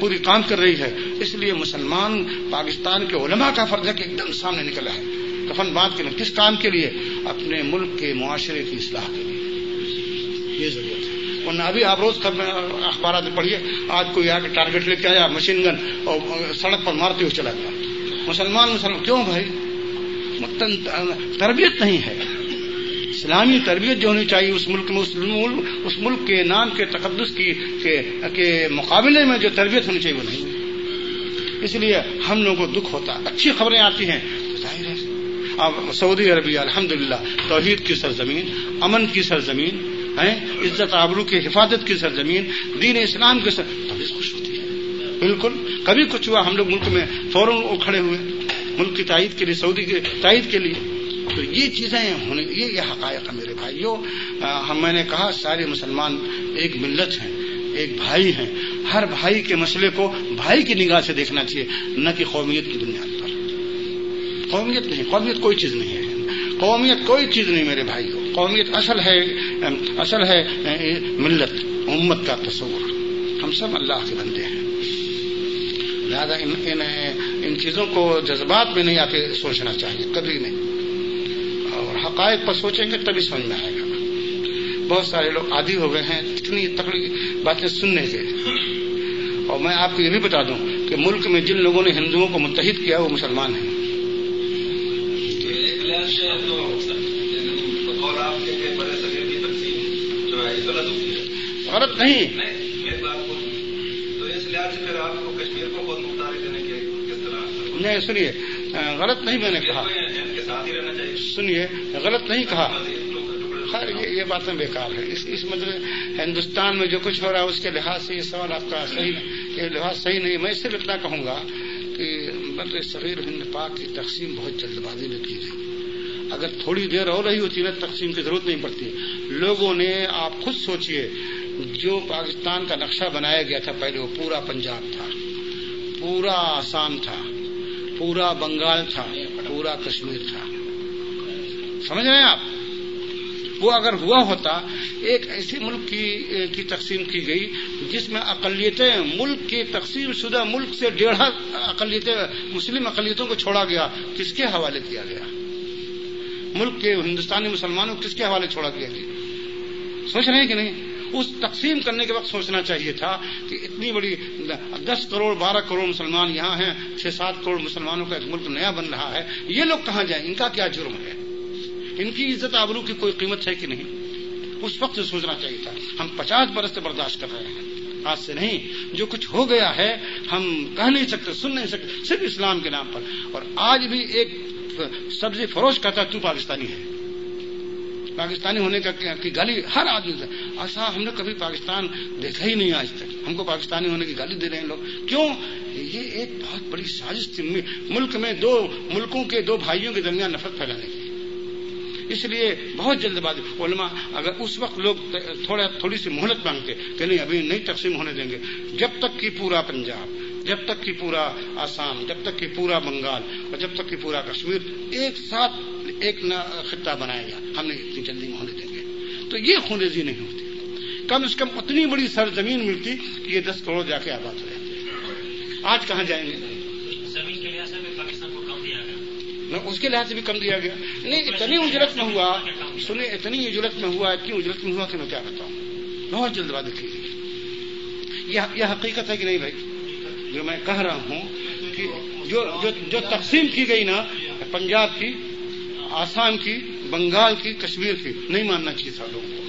پوری کام کر رہی ہے۔ اس لیے مسلمان پاکستان کے علماء کا فرض ہے کہ ایک دم سامنے نکلا ہے کفن بات کے کس کام کے لیے؟ اپنے ملک کے معاشرے کی اصلاح کے لیے۔ یہ ضرورت ہے۔ ورنہ ابھی آپ روز اخبارات میں پڑھیے، آج کوئی آ کے ٹارگیٹ لے کے آیا، مشین گن اور سڑک پر مارتے ہوئے چلا گیا۔ مسلمان مسلمان، کیوں بھائی؟ تربیت نہیں ہے۔ اسلامی تربیت جو ہونی چاہیے، اس ملک میں، اس ملک کے نام کے تقدس کی، کے مقابلے میں جو تربیت ہونی چاہیے، وہ نہیں اس لیے ہم لوگوں کو دکھ ہوتا اچھی خبریں آتی ہیں۔ ظاہر ہے۔ اب سعودی عربیہ الحمد للہ توحید کی سرزمین، امن کی سرزمین ہے عزت آبرو کی حفاظت کی سرزمین، دین اسلام کی سر طبیعت خوش ہوتی ہے۔ بالکل۔ کبھی کچھ ہوا، ہم لوگ ملک میں فوراً کھڑے ہوئے۔ ملک کی تائید کے لیے، سعودی کی تائید کے لیے۔ تو یہ چیزیں ہونے یہ یہ حقائق ہے میرے بھائیوں ہم میں نے کہا سارے مسلمان ایک ملت ہیں ایک بھائی ہیں. ہر بھائی کے مسئلے کو بھائی کی نگاہ سے دیکھنا چاہیے نہ کہ قومیت کی بنیاد پر. قومیت نہیں قومیت کوئی چیز نہیں ہے. قومیت کوئی چیز نہیں میرے بھائی. قومیت اصل ہے اصل ہے ملت امت کا تصور. ہم سب اللہ کے بندے ہیں. لہٰذا ان ان, ان چیزوں کو جذبات میں نہیں آ کے سوچنا چاہیے کبھی نہیں. حقائق پر سوچیں گے تبھی سمجھ میں آئے گا۔ بہت سارے لوگ عادی ہو گئے ہیں اتنی تکڑی باتیں سننے کے۔ اور میں آپ کو یہ بھی بتا دوں کہ ملک میں جن لوگوں نے ہندوؤں کو متحد کیا، وہ مسلمان ہیں۔ غلط نہیں۔ نہیں، سنیے، غلط نہیں میں نے کہا۔ سنیے، غلط نہیں کہا۔ خیر، یہ باتیں بیکار ہے اس اس مطلب ہندوستان میں جو کچھ ہو رہا ہے، اس کے لحاظ سے یہ سوال آپ کا صحیح یہ لحاظ صحیح نہیں، میں صرف اتنا کہوں گا کہ بر صغیر ہند پاک کی تقسیم بہت جلد بازی میں کی گئی۔ اگر تھوڑی دیر ہو رہی ہوتی نا، تقسیم کی ضرورت نہیں پڑتی۔ لوگوں نے آپ خود سوچئے، جو پاکستان کا نقشہ بنایا گیا تھا پہلے، وہ پورا پنجاب تھا۔ پورا آسام تھا۔ پورا بنگال تھا۔ پورا کشمیر تھا۔ سمجھ رہے ہیں آپ؟ وہ اگر ہوا ہوتا، ایک ایسی ملک کی کی تقسیم کی گئی جس میں اقلیتیں، ملک کی تقسیم شدہ ملک سے ڈیڑھا اقلیتیں، مسلم اقلیتوں کو چھوڑا گیا، کس کے حوالے کیا گیا؟ ملک کے ہندوستانی مسلمانوں کو کس کے حوالے چھوڑا گیا جی؟ سوچ رہے ہیں کہ نہیں؟ اس تقسیم کرنے کے وقت سوچنا چاہیے تھا کہ اتنی بڑی دس کروڑ، بارہ کروڑ مسلمان یہاں ہیں، چھ سات کروڑ مسلمانوں کا ایک ملک نیا بن رہا ہے، یہ لوگ کہاں جائیں؟ ان کا کیا جرم ہے؟ ان کی عزت آبرو کی کوئی قیمت ہے کہ نہیں؟ اس وقت سوچنا چاہیے تھا، ہم پچاس برس سے برداشت کر رہے ہیں، آج سے نہیں، جو کچھ ہو گیا ہے، ہم کہہ نہیں سکتے، سن نہیں سکتے، صرف اسلام کے نام پر۔ اور آج بھی ایک سبزی فروش کہتا تو پاکستانی ہے۔ پاکستانی ہونے کا کی گالی ہر آدمی سے۔ ایسا ہم نے کبھی پاکستان دیکھا ہی نہیں آج تک۔ ہم کو پاکستانی ہونے کی گالی دے رہے ہیں لوگ۔ کیوں؟ یہ ایک بہت بڑی سازش تھی۔ ملک میں دو ملکوں کے دو بھائیوں کے درمیان نفرت پھیلانے کی۔ اس لیے بہت جلد بازی۔ علماء، اگر اس وقت لوگ تھوڑا تھوڑی سی مہلت مانگتے کہ نہیں، ابھی نہیں تقسیم ہونے دیں گے۔ جب تک کہ پورا پنجاب، جب تک کہ پورا آسام، جب تک کہ پورا بنگال اور جب تک کہ پورا کشمیر ایک ساتھ ایک خطہ بنایا گیا ہم نے اتنی جلدی میں ہونے دیں گے۔ تو یہ خونریزی نہیں ہوتی۔ کم از کم اتنی بڑی سرزمین ملتی کہ یہ دس کروڑ جا کے آباد ہو جاتے آج کہاں جائیں گے؟ اس کے لحاظ سے بھی کم دیا گیا۔ نہیں، اتنی اجرت میں ہوا۔ سنیں، اتنی اجرت میں ہوا، اتنی اجرت میں ہوا کہ میں کیا بتاؤں؟ بہت جلد بازی کی یہ حقیقت ہے کہ نہیں بھائی؟ جو میں کہہ رہا ہوں کہ جو جو تقسیم کی گئی نا، پنجاب کی، آسام کی، بنگال کی، کشمیر کی، نہیں ماننا چاہیے تھا لوگوں کو۔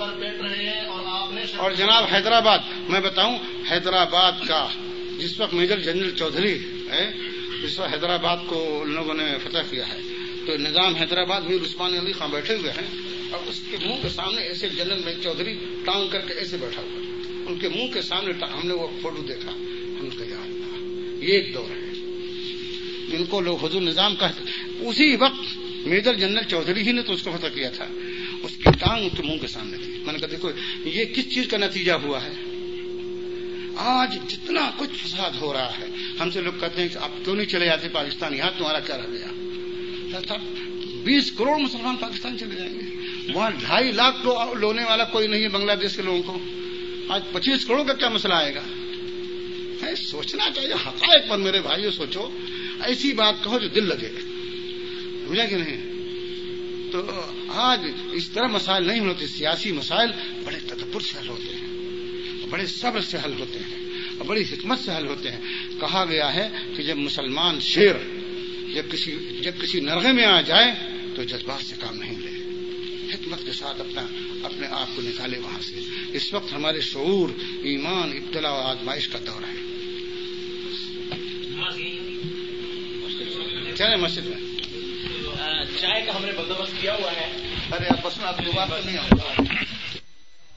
پر بیٹھ رہے ہیں اور آپ نے اور جناب حیدرآباد، میں بتاؤں، حیدرآباد کا جس وقت میجر جنرل چودھری ہے اس وقت حیدرآباد کو ان لوگوں نے فتح کیا ہے۔ تو نظام حیدرآباد میر عثمان علی خان بیٹھے ہوئے ہیں اور اس کے منہ کے سامنے ایسے جنرل میں چودھری ٹانگ کر کے ایسے بیٹھا ہوا ان کے منہ کے سامنے ہم نے وہ فوٹو دیکھا۔ ہم کا یہ ایک دور ہے۔ جن کو لوگ حضور نظام کا اسی وقت میجر جنرل چودھری ہی نے تو اس کو فتح کیا تھا۔ اس کی ٹانگ ان کے منہ کے سامنے تھی۔ میں نے کہا، دیکھو، یہ کس چیز کا نتیجہ ہوا ہے؟ آج جتنا کچھ فساد ہو رہا ہے، ہم سے لوگ کہتے ہیں کہ آپ کیوں نہیں چلے جاتے پاکستان؟ یہاں تمہارا کیا رہ گیا بیس کروڑ مسلمان پاکستان چلے جائیں گے۔ وہاں ڈھائی لاکھ لونے والا کوئی نہیں ہے بنگلہ دیش کے لوگوں کو۔ آج پچیس کروڑ کا کیا مسئلہ آئے گا؟ سوچنا چاہیے، حقائق پر میرے بھائیوں سوچو۔ ایسی بات کہو جو دل لگے۔ سمجھا کہ نہیں؟ تو آج اس طرح مسائل نہیں ہوتے، سیاسی مسائل بڑے تدبر سے حل ہوتے ہیں، بڑے صبر سے حل ہوتے ہیں اور بڑی حکمت سے حل ہوتے ہیں۔ کہا گیا ہے کہ جب مسلمان شیر جب کسی جب کسی نرغے میں آ جائے تو جذبات سے کام نہیں لے۔ حکمت کے ساتھ اپنا، اپنے آپ کو نکالے وہاں سے۔ اس وقت ہمارے شعور، ایمان، ابتلا و آزمائش کا دور ہے۔ چلے مسجد میں۔ چائے کا ہم نے بندوبست کیا ہوا ہے؟ ارے آپ دوبارہ نہیں آؤں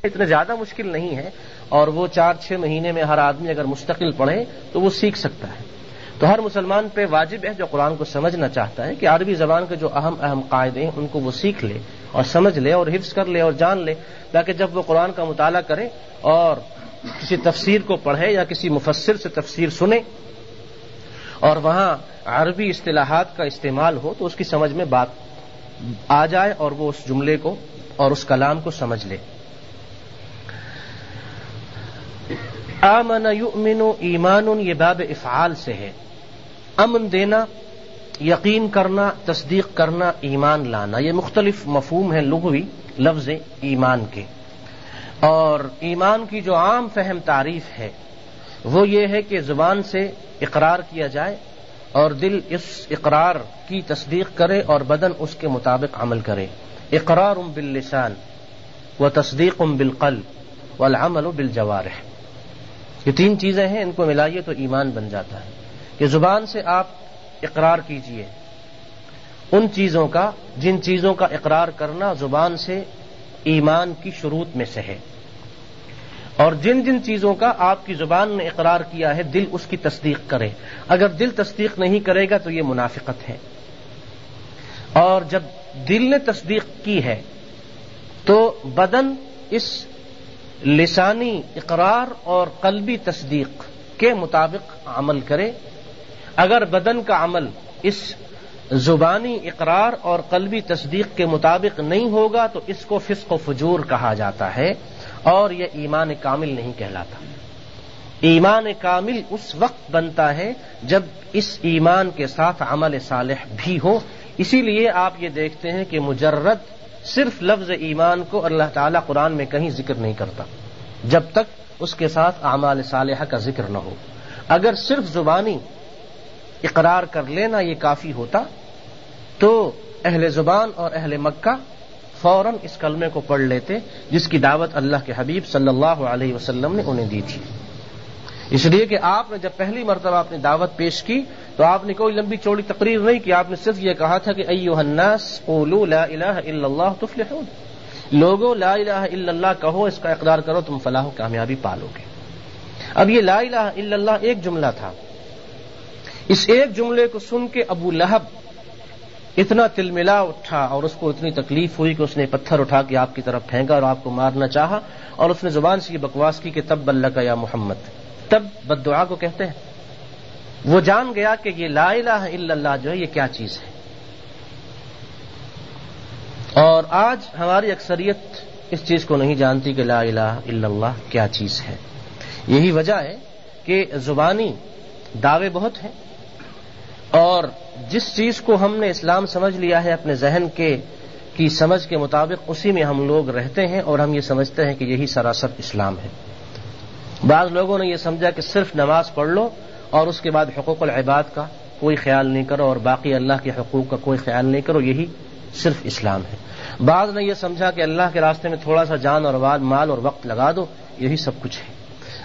اتنا زیادہ مشکل نہیں ہے اور وہ چار چھ مہینے میں ہر آدمی اگر مستقل پڑھے تو وہ سیکھ سکتا ہے۔ تو ہر مسلمان پہ واجب ہے جو قرآن کو سمجھنا چاہتا ہے کہ عربی زبان کے جو اہم اہم قاعدے ہیں ان کو وہ سیکھ لے اور سمجھ لے اور حفظ کر لے اور جان لے تاکہ جب وہ قرآن کا مطالعہ کرے اور کسی تفسیر کو پڑھے یا کسی مفسر سے تفسیر سنے اور وہاں عربی اصطلاحات کا استعمال ہو تو اس کی سمجھ میں بات آ جائے اور وہ اس جملے کو اور اس کلام کو سمجھ لے۔ آمن یؤمن ایمان، یہ باب افعال سے ہے۔ امن دینا، یقین کرنا، تصدیق کرنا، ایمان لانا، یہ مختلف مفہوم ہے لغوی لفظ ایمان کے۔ اور ایمان کی جو عام فہم تعریف ہے وہ یہ ہے کہ زبان سے اقرار کیا جائے اور دل اس اقرار کی تصدیق کرے اور بدن اس کے مطابق عمل کرے۔ اقرار ام باللسان و تصدیق ام بالقل والعمل بالجوارح۔ یہ تین چیزیں ہیں، ان کو ملائیے تو ایمان بن جاتا ہے۔ کہ زبان سے آپ اقرار کیجیے۔ ان چیزوں کا، جن چیزوں کا اقرار کرنا زبان سے ایمان کی شروط میں سے ہے۔ اور جن جن چیزوں کا آپ کی زبان نے اقرار کیا ہے، دل اس کی تصدیق کرے۔ اگر دل تصدیق نہیں کرے گا تو یہ منافقت ہے۔ اور جب دل نے تصدیق کی ہے، تو بدن اس لسانی اقرار اور قلبی تصدیق کے مطابق عمل کرے۔ اگر بدن کا عمل اس زبانی اقرار اور قلبی تصدیق کے مطابق نہیں ہوگا، تو اس کو فسق و فجور کہا جاتا ہے۔ اور یہ ایمان کامل نہیں کہلاتا۔ ایمان کامل اس وقت بنتا ہے جب اس ایمان کے ساتھ عمل صالح بھی ہو۔ اسی لیے آپ یہ دیکھتے ہیں کہ مجرد صرف لفظ ایمان کو اللہ تعالی قرآن میں کہیں ذکر نہیں کرتا، جب تک اس کے ساتھ اعمال صالحہ کا ذکر نہ ہو۔ اگر صرف زبانی اقرار کر لینا یہ کافی ہوتا، تو اہل زبان اور اہل مکہ فوراً اس کلمے کو پڑھ لیتے جس کی دعوت اللہ کے حبیب صلی اللہ علیہ وسلم نے انہیں دی تھی۔ اس لیے کہ آپ نے جب پہلی مرتبہ اپنی دعوت پیش کی تو آپ نے کوئی لمبی چوڑی تقریر نہیں کی، آپ نے صرف یہ کہا تھا کہ ایو الناس قولوا لا الہ الا اللہ تفلحون۔ لوگوں لا الہ الا اللہ کہو، اس کا اقرار کرو، تم فلاح و کامیابی پالو گے۔ اب یہ لا الہ الا اللہ ایک جملہ تھا۔ اس ایک جملے کو سن کے ابو لہب اتنا تل ملا اٹھا اور اس کو اتنی تکلیف ہوئی کہ اس نے پتھر اٹھا کے آپ کی طرف پھینکا اور آپ کو مارنا چاہا اور اس نے زبان سے یہ بکواس کی کہ تب بلّہ کا یا محمد۔ تب بد دعا کو کہتے ہیں۔ وہ جان گیا کہ یہ لا الہ الا اللہ جو ہے یہ کیا چیز ہے۔ اور آج ہماری اکثریت اس چیز کو نہیں جانتی کہ لا الہ الا اللہ کیا چیز ہے۔ یہی وجہ ہے کہ زبانی دعوے بہت ہیں اور جس چیز کو ہم نے اسلام سمجھ لیا ہے اپنے ذہن کے کی سمجھ کے مطابق، اسی میں ہم لوگ رہتے ہیں اور ہم یہ سمجھتے ہیں کہ یہی سراسر اسلام ہے۔ بعض لوگوں نے یہ سمجھا کہ صرف نماز پڑھ لو اور اس کے بعد حقوق العباد کا کوئی خیال نہیں کرو اور باقی اللہ کے حقوق کا کوئی خیال نہیں کرو، یہی صرف اسلام ہے۔ بعض نے یہ سمجھا کہ اللہ کے راستے میں تھوڑا سا جان اور مال اور وقت لگا دو، یہی سب کچھ ہے۔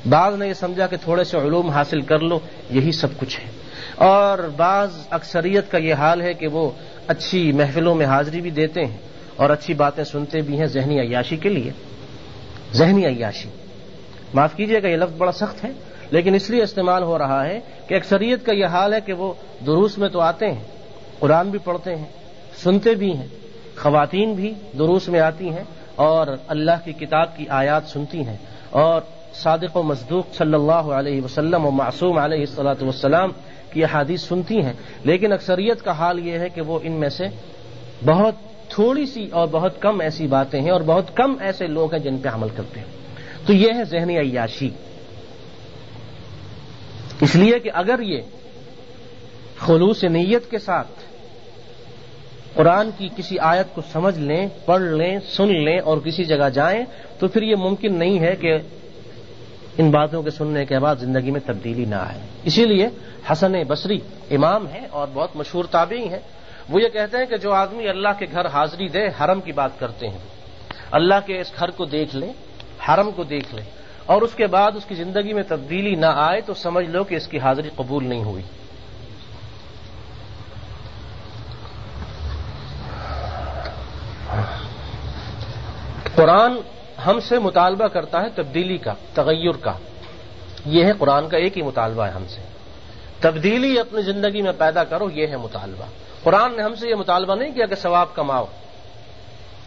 بعض نے یہ سمجھا کہ تھوڑے سے علوم حاصل کر لو، یہی سب کچھ ہے۔ اور بعض اکثریت کا یہ حال ہے کہ وہ اچھی محفلوں میں حاضری بھی دیتے ہیں اور اچھی باتیں سنتے بھی ہیں ذہنی عیاشی کے لیے۔ ذہنی عیاشی۔ معاف کیجیے گا، یہ لفظ بڑا سخت ہے، لیکن اس لیے استعمال ہو رہا ہے کہ اکثریت کا یہ حال ہے کہ وہ دروس میں تو آتے ہیں، قرآن بھی پڑھتے ہیں، سنتے بھی ہیں، خواتین بھی دروس میں آتی ہیں اور اللہ کی کتاب کی آیات سنتی ہیں۔ اور صادق و مصدوق صلی اللہ علیہ وسلم و معصوم علیہ السلاۃ والسلام کی احادیث سنتی ہیں، لیکن اکثریت کا حال یہ ہے کہ وہ ان میں سے بہت تھوڑی سی اور بہت کم ایسی باتیں ہیں اور بہت کم ایسے لوگ ہیں جن پہ عمل کرتے ہیں۔ تو یہ ہے ذہنی عیاشی۔ اس لیے کہ اگر یہ خلوص نیت کے ساتھ قرآن کی کسی آیت کو سمجھ لیں، پڑھ لیں، سن لیں اور کسی جگہ جائیں، تو پھر یہ ممکن نہیں ہے کہ ان باتوں کے سننے کے بعد زندگی میں تبدیلی نہ آئے۔ اسی لیے حسن بصری امام ہے اور بہت مشہور تابعی ہیں۔ وہ یہ کہتے ہیں کہ جو آدمی اللہ کے گھر حاضری دے، حرم کی بات کرتے ہیں۔ اللہ کے اس گھر کو دیکھ لیں حرم کو دیکھ لیں اور اس کے بعد اس کی زندگی میں تبدیلی نہ آئے تو سمجھ لو کہ اس کی حاضری قبول نہیں ہوئی۔ قرآن ہم سے مطالبہ کرتا ہے تبدیلی کا، تغیر کا۔ یہ ہے قرآن کا ایک ہی مطالبہ ہے ہم سے۔ تبدیلی اپنی زندگی میں پیدا کرو، یہ ہے مطالبہ۔ قرآن نے ہم سے یہ مطالبہ نہیں کیا کہ ثواب کماؤ،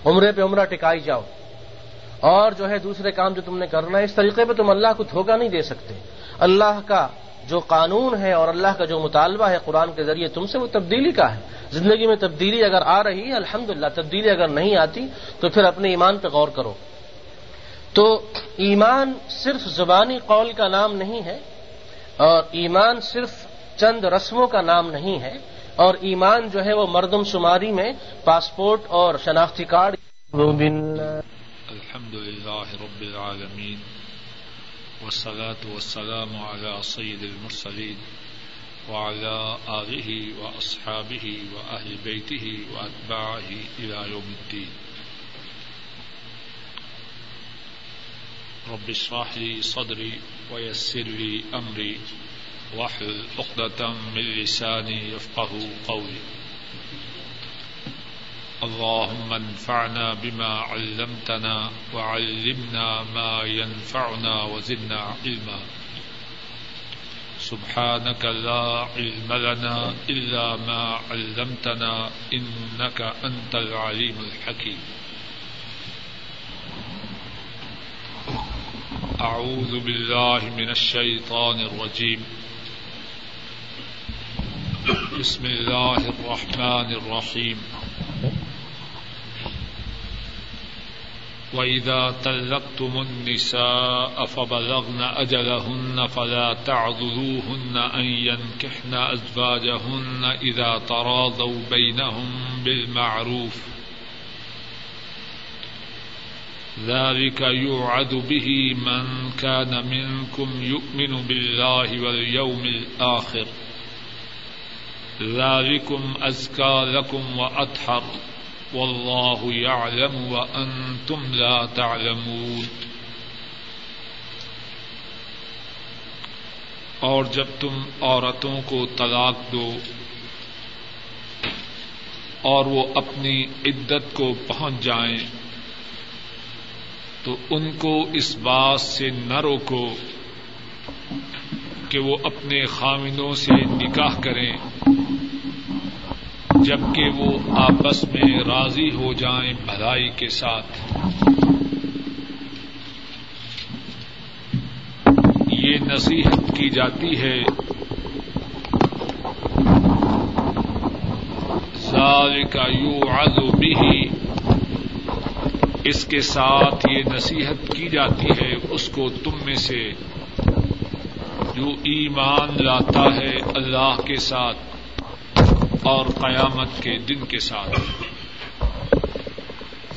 عمرے پہ عمرہ ٹکائی جاؤ۔ اور جو ہے دوسرے کام جو تم نے کرنا ہے، اس طریقے پہ تم اللہ کو دھوکہ نہیں دے سکتے۔ اللہ کا جو قانون ہے اور اللہ کا جو مطالبہ ہے قرآن کے ذریعے، تم سے وہ تبدیلی کا ہے۔ زندگی میں تبدیلی اگر آ رہی ہے الحمد تبدیلی اگر نہیں آتی تو پھر اپنے ایمان پہ غور کرو۔ تو ایمان صرف زبانی قول کا نام نہیں ہے اور ایمان صرف چند رسموں کا نام نہیں ہے اور ایمان جو ہے وہ مردم شماری میں پاسپورٹ اور شناختی کارڈ الحمد لله رب العالمين والصلاة والسلام على سيد المرسلين وعلى آله وأصحابه وأهل بيته وأتباعه إلى يوم الدين رب اشرح لي صدري ويسر لي أمري واحلل عقدة من لساني يفقه قولي. اللهم انفعنا بما علمتنا وعلمنا ما ينفعنا وزدنا علما. سبحانك لا علم لنا إلا ما علمتنا إنك أنت العليم الحكيم. أعوذ بالله من الشيطان الرجيم. بسم الله الرحمن الرحيم. وإذا تلقتم النساء فبلغن أجلهن فلا تعذروهن أن ينكحن أزواجهن إذا تراضوا بينهم بالمعروف. ذلك يوعد به من كان منكم يؤمن بالله واليوم الآخر. ذلكم أزكى لكم وأطهر. واللہ يعلم وانتم لا تعلمون. اور جب تم عورتوں کو طلاق دو اور وہ اپنی عدت کو پہنچ جائیں تو ان کو اس بات سے نہ روکو کہ وہ اپنے خامنوں سے نکاح کریں، جبکہ وہ آپس میں راضی ہو جائیں بھلائی کے ساتھ۔ یہ نصیحت کی جاتی ہے کا یو آزو بھی اس کے ساتھ یہ نصیحت کی جاتی ہے، اس کو تم میں سے جو ایمان لاتا ہے اللہ کے ساتھ اور قیامت کے دن کے ساتھ۔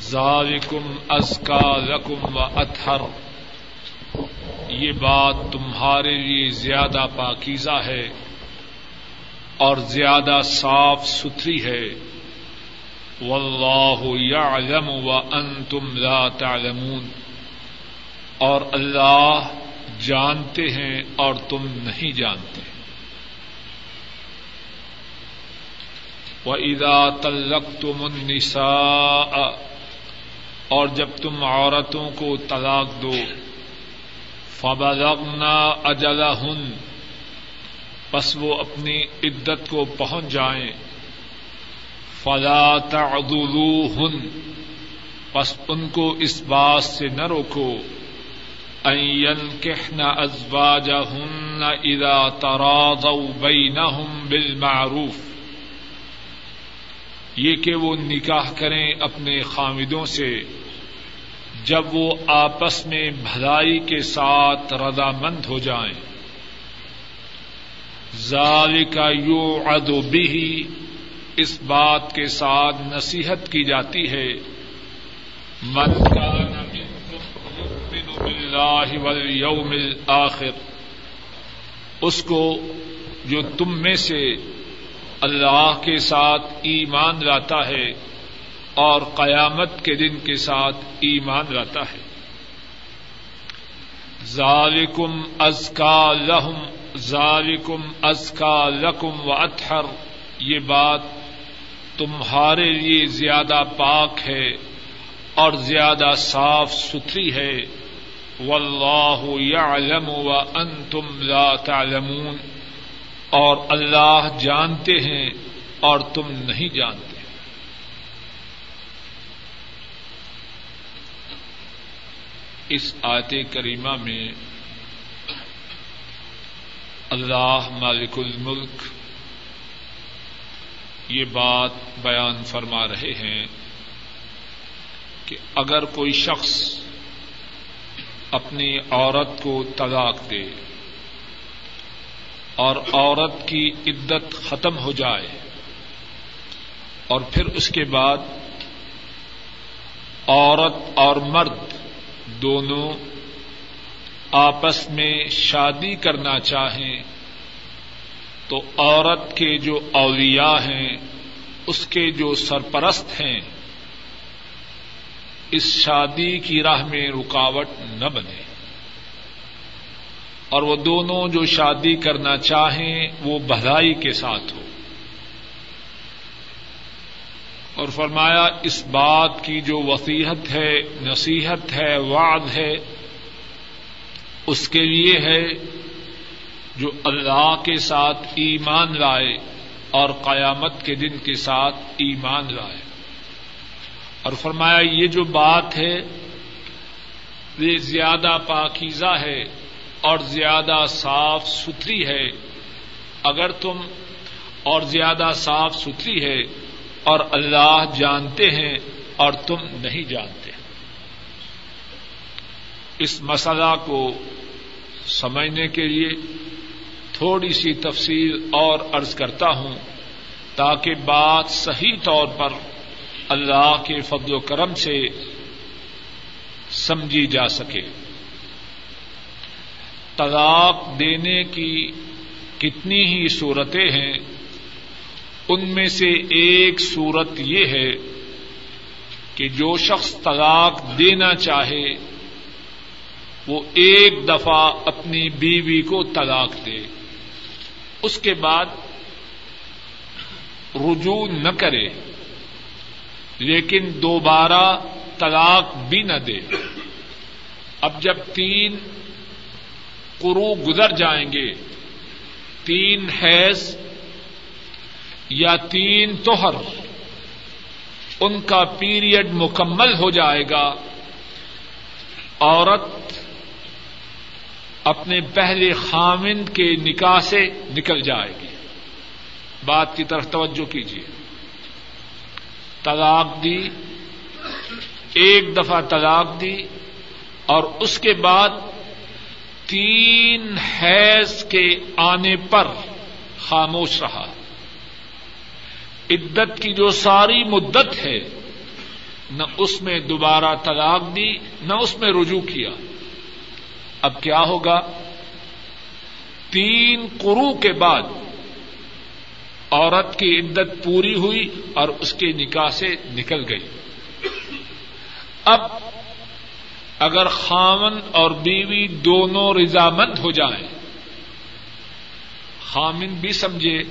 ذالکم ازکا رقم و اتھر یہ بات تمہارے لیے زیادہ پاکیزہ ہے اور زیادہ صاف ستھری ہے۔ واللہ یعلم و لا تعلمون۔ اور اللہ جانتے ہیں اور تم نہیں جانتے۔ و ادا تلق تم اور جب تم عورتوں کو طلاق دو، فبلغنا اجلا ہن بس وہ اپنی عدت کو پہنچ جائیں۔ فلا تعذلوہن پس ان کو اس بات سے نہ روکو۔ این کہنا ازواجا ہن ادا تراضوا بینہم بالمعروف۔ یہ کہ وہ نکاح کریں اپنے خامدوں سے۔ جب وہ آپس میں بھلائی کے ساتھ رضامند ہو جائیں۔ ذالک یوعد به اس بات کے ساتھ نصیحت کی جاتی ہے۔ من کان یؤمن باللہ والیوم الاخر، اس کو جو تم میں سے اللہ کے ساتھ ایمان لاتا ہے اور قیامت کے دن کے ساتھ ایمان لاتا ہے۔ ذالکم ازکا لہم، ذالکم ازکا لکم و اطہر، یہ بات تمہارے لیے زیادہ پاک ہے اور زیادہ صاف ستھری ہے۔ واللہ یعلم و لا تعلمون۔ اور اللہ جانتے ہیں اور تم نہیں جانتے۔ اس آیت کریمہ میں اللہ مالک الملک یہ بات بیان فرما رہے ہیں کہ اگر کوئی شخص اپنی عورت کو طلاق دے اور عورت کی عدت ختم ہو جائے اور پھر اس کے بعد عورت اور مرد دونوں آپس میں شادی کرنا چاہیں تو عورت کے جو اولیاء ہیں، اس کے جو سرپرست ہیں، اس شادی کی راہ میں رکاوٹ نہ بنے۔ اور وہ دونوں جو شادی کرنا چاہیں، وہ بھلائی کے ساتھ ہو۔ اور فرمایا، اس بات کی جو وسیحت ہے، نصیحت ہے، وعد ہے، اس کے لیے ہے جو اللہ کے ساتھ ایمان لائے اور قیامت کے دن کے ساتھ ایمان لائے۔ اور فرمایا، یہ جو بات ہے، یہ زیادہ پاکیزہ ہے اور زیادہ صاف ستھری ہے۔ اگر تم اور زیادہ صاف ستھری ہے اور اللہ جانتے ہیں اور تم نہیں جانتے۔ اس مسئلہ کو سمجھنے کے لیے تھوڑی سی تفصیل اور عرض کرتا ہوں تاکہ بات صحیح طور پر اللہ کے فضل و کرم سے سمجھی جا سکے۔ طلاق دینے کی کتنی ہی صورتیں ہیں، ان میں سے ایک صورت یہ ہے کہ جو شخص طلاق دینا چاہے، وہ ایک دفعہ اپنی بیوی کو طلاق دے۔ اس کے بعد رجوع نہ کرے، لیکن دوبارہ طلاق بھی نہ دے۔ اب جب تین قرو گزر جائیں گے، تین حیض یا تین توہر ان کا پیریڈ مکمل ہو جائے گا۔ عورت اپنے پہلے خامند کے نکاح سے نکل جائے گی۔ بات کی طرف توجہ کیجیے۔ طلاق دی، ایک دفعہ طلاق دی اور اس کے بعد تین حیض کے آنے پر خاموش رہا۔ عدت کی جو ساری مدت ہے، نہ اس میں دوبارہ طلاق دی، نہ اس میں رجوع کیا۔ اب کیا ہوگا؟ تین قرو کے بعد عورت کی عدت پوری ہوئی اور اس کے نکاح سے نکل گئی۔ اب اگر خامن اور بیوی دونوں رضامند ہو جائیں، خامن بھی سمجھے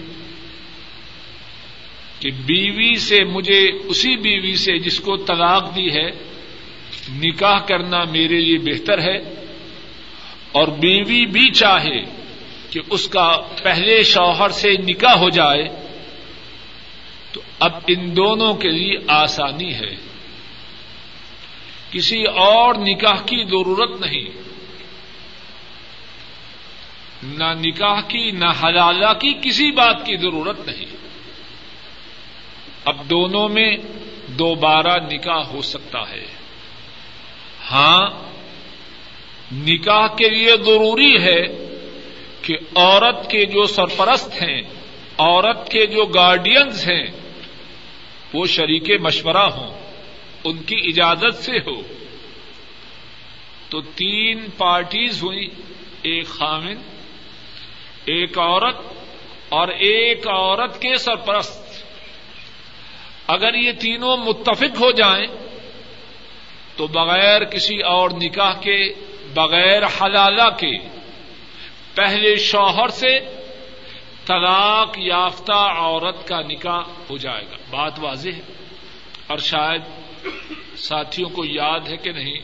کہ بیوی سے مجھے اسی بیوی سے جس کو طلاق دی ہے، نکاح کرنا میرے لیے بہتر ہے۔ اور بیوی بھی چاہے کہ اس کا پہلے شوہر سے نکاح ہو جائے، تو اب ان دونوں کے لیے آسانی ہے۔ کسی اور نکاح کی ضرورت نہیں۔ نہ نکاح کی، نہ حلالہ کی کسی بات کی ضرورت نہیں۔ اب دونوں میں دوبارہ نکاح ہو سکتا ہے۔ ہاں نکاح کے لیے ضروری ہے کہ عورت کے جو سرپرست ہیں، عورت کے جو گارڈینز ہیں، وہ شریک مشورہ ہوں، ان کی اجازت سے ہو۔ تو تین پارٹیز ہوئی ایک خامن ایک عورت اور ایک عورت کے سرپرست۔ اگر یہ تینوں متفق ہو جائیں، تو بغیر کسی اور نکاح کے بغیر حلالہ کے پہلے شوہر سے طلاق یافتہ عورت کا نکاح ہو جائے گا۔ بات واضح ہے؟ اور شاید ساتھیوں کو یاد ہے کہ نہیں،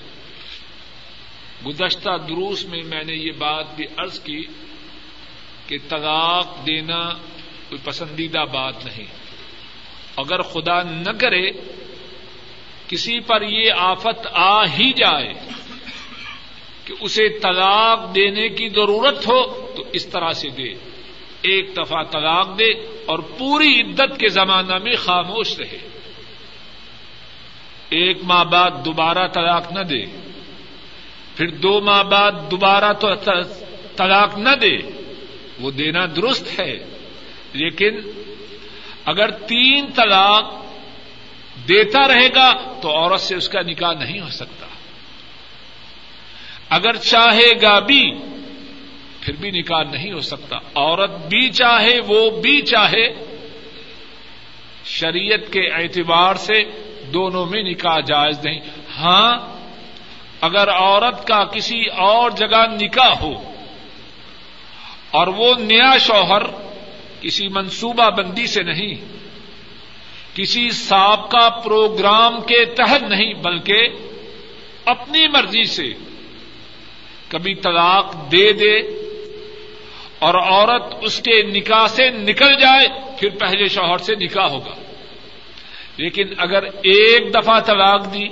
گزشتہ دروس میں میں نے یہ بات بھی عرض کی کہ طلاق دینا کوئی پسندیدہ بات نہیں۔ اگر خدا نہ کرے، کسی پر یہ آفت آ ہی جائے کہ اسے طلاق دینے کی ضرورت ہو تو اس طرح سے دے۔ ایک دفعہ طلاق دے اور پوری عدت کے زمانہ میں خاموش رہے۔ ایک ماہ بعد دوبارہ طلاق نہ دے۔ پھر دو ماہ بعد دوبارہ تو طلاق نہ دے۔ وہ دینا درست ہے۔ لیکن اگر تین طلاق دیتا رہے گا تو عورت سے اس کا نکاح نہیں ہو سکتا۔ اگر چاہے گا بھی، پھر بھی نکاح نہیں ہو سکتا۔ عورت بھی چاہے، وہ بھی چاہے، شریعت کے اعتبار سے دونوں میں نکاح جائز نہیں۔ ہاں اگر عورت کا کسی اور جگہ نکاح ہو اور وہ نیا شوہر کسی منصوبہ بندی سے نہیں، کسی سابقہ پروگرام کے تحت نہیں، بلکہ اپنی مرضی سے کبھی طلاق دے دے اور عورت اس کے نکاح سے نکل جائے، پھر پہلے شوہر سے نکاح ہوگا۔ لیکن اگر ایک دفعہ طلاق دی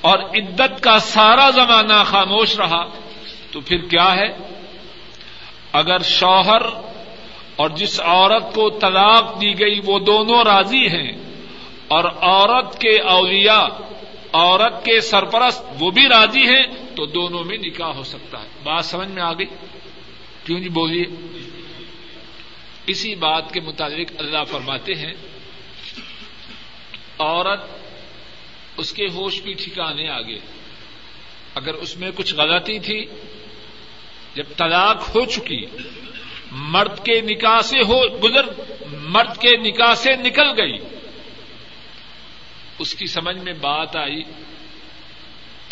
اور عدت کا سارا زمانہ خاموش رہا، تو پھر کیا ہے؟ اگر شوہر اور جس عورت کو طلاق دی گئی، وہ دونوں راضی ہیں اور عورت کے اولیاء، عورت کے سرپرست، وہ بھی راضی ہیں تو دونوں میں نکاح ہو سکتا ہے۔ بات سمجھ میں آ گئی؟ کیوں جی بولیے؟ اسی بات کے متعلق اللہ فرماتے ہیں، عورت اس کے ہوش بھی ٹھکانے آگے۔ اگر اس میں کچھ غلطی تھی، جب طلاق ہو چکی، مرد کے نکاح سے ہو گزر، مرد کے نکاح سے نکل گئی۔ اس کی سمجھ میں بات آئی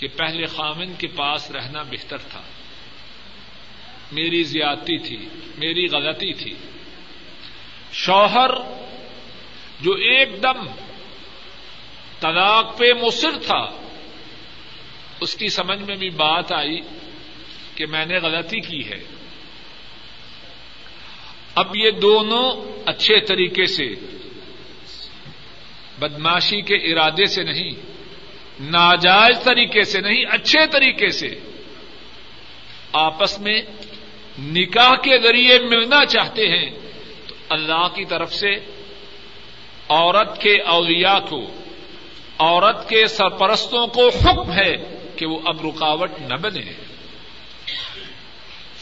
کہ پہلے خامن کے پاس رہنا بہتر تھا۔ میری زیادتی تھی، میری غلطی تھی۔ شوہر جو ایک دم طلاق پہ مصر تھا، اس کی سمجھ میں بھی بات آئی کہ میں نے غلطی کی ہے۔ اب یہ دونوں اچھے طریقے سے، بدماشی کے ارادے سے نہیں ناجائز طریقے سے نہیں، اچھے طریقے سے آپس میں نکاح کے ذریعے ملنا چاہتے ہیں، تو اللہ کی طرف سے عورت کے اولیاء کو، عورت کے سرپرستوں کو حکم ہے کہ وہ اب رکاوٹ نہ بنے۔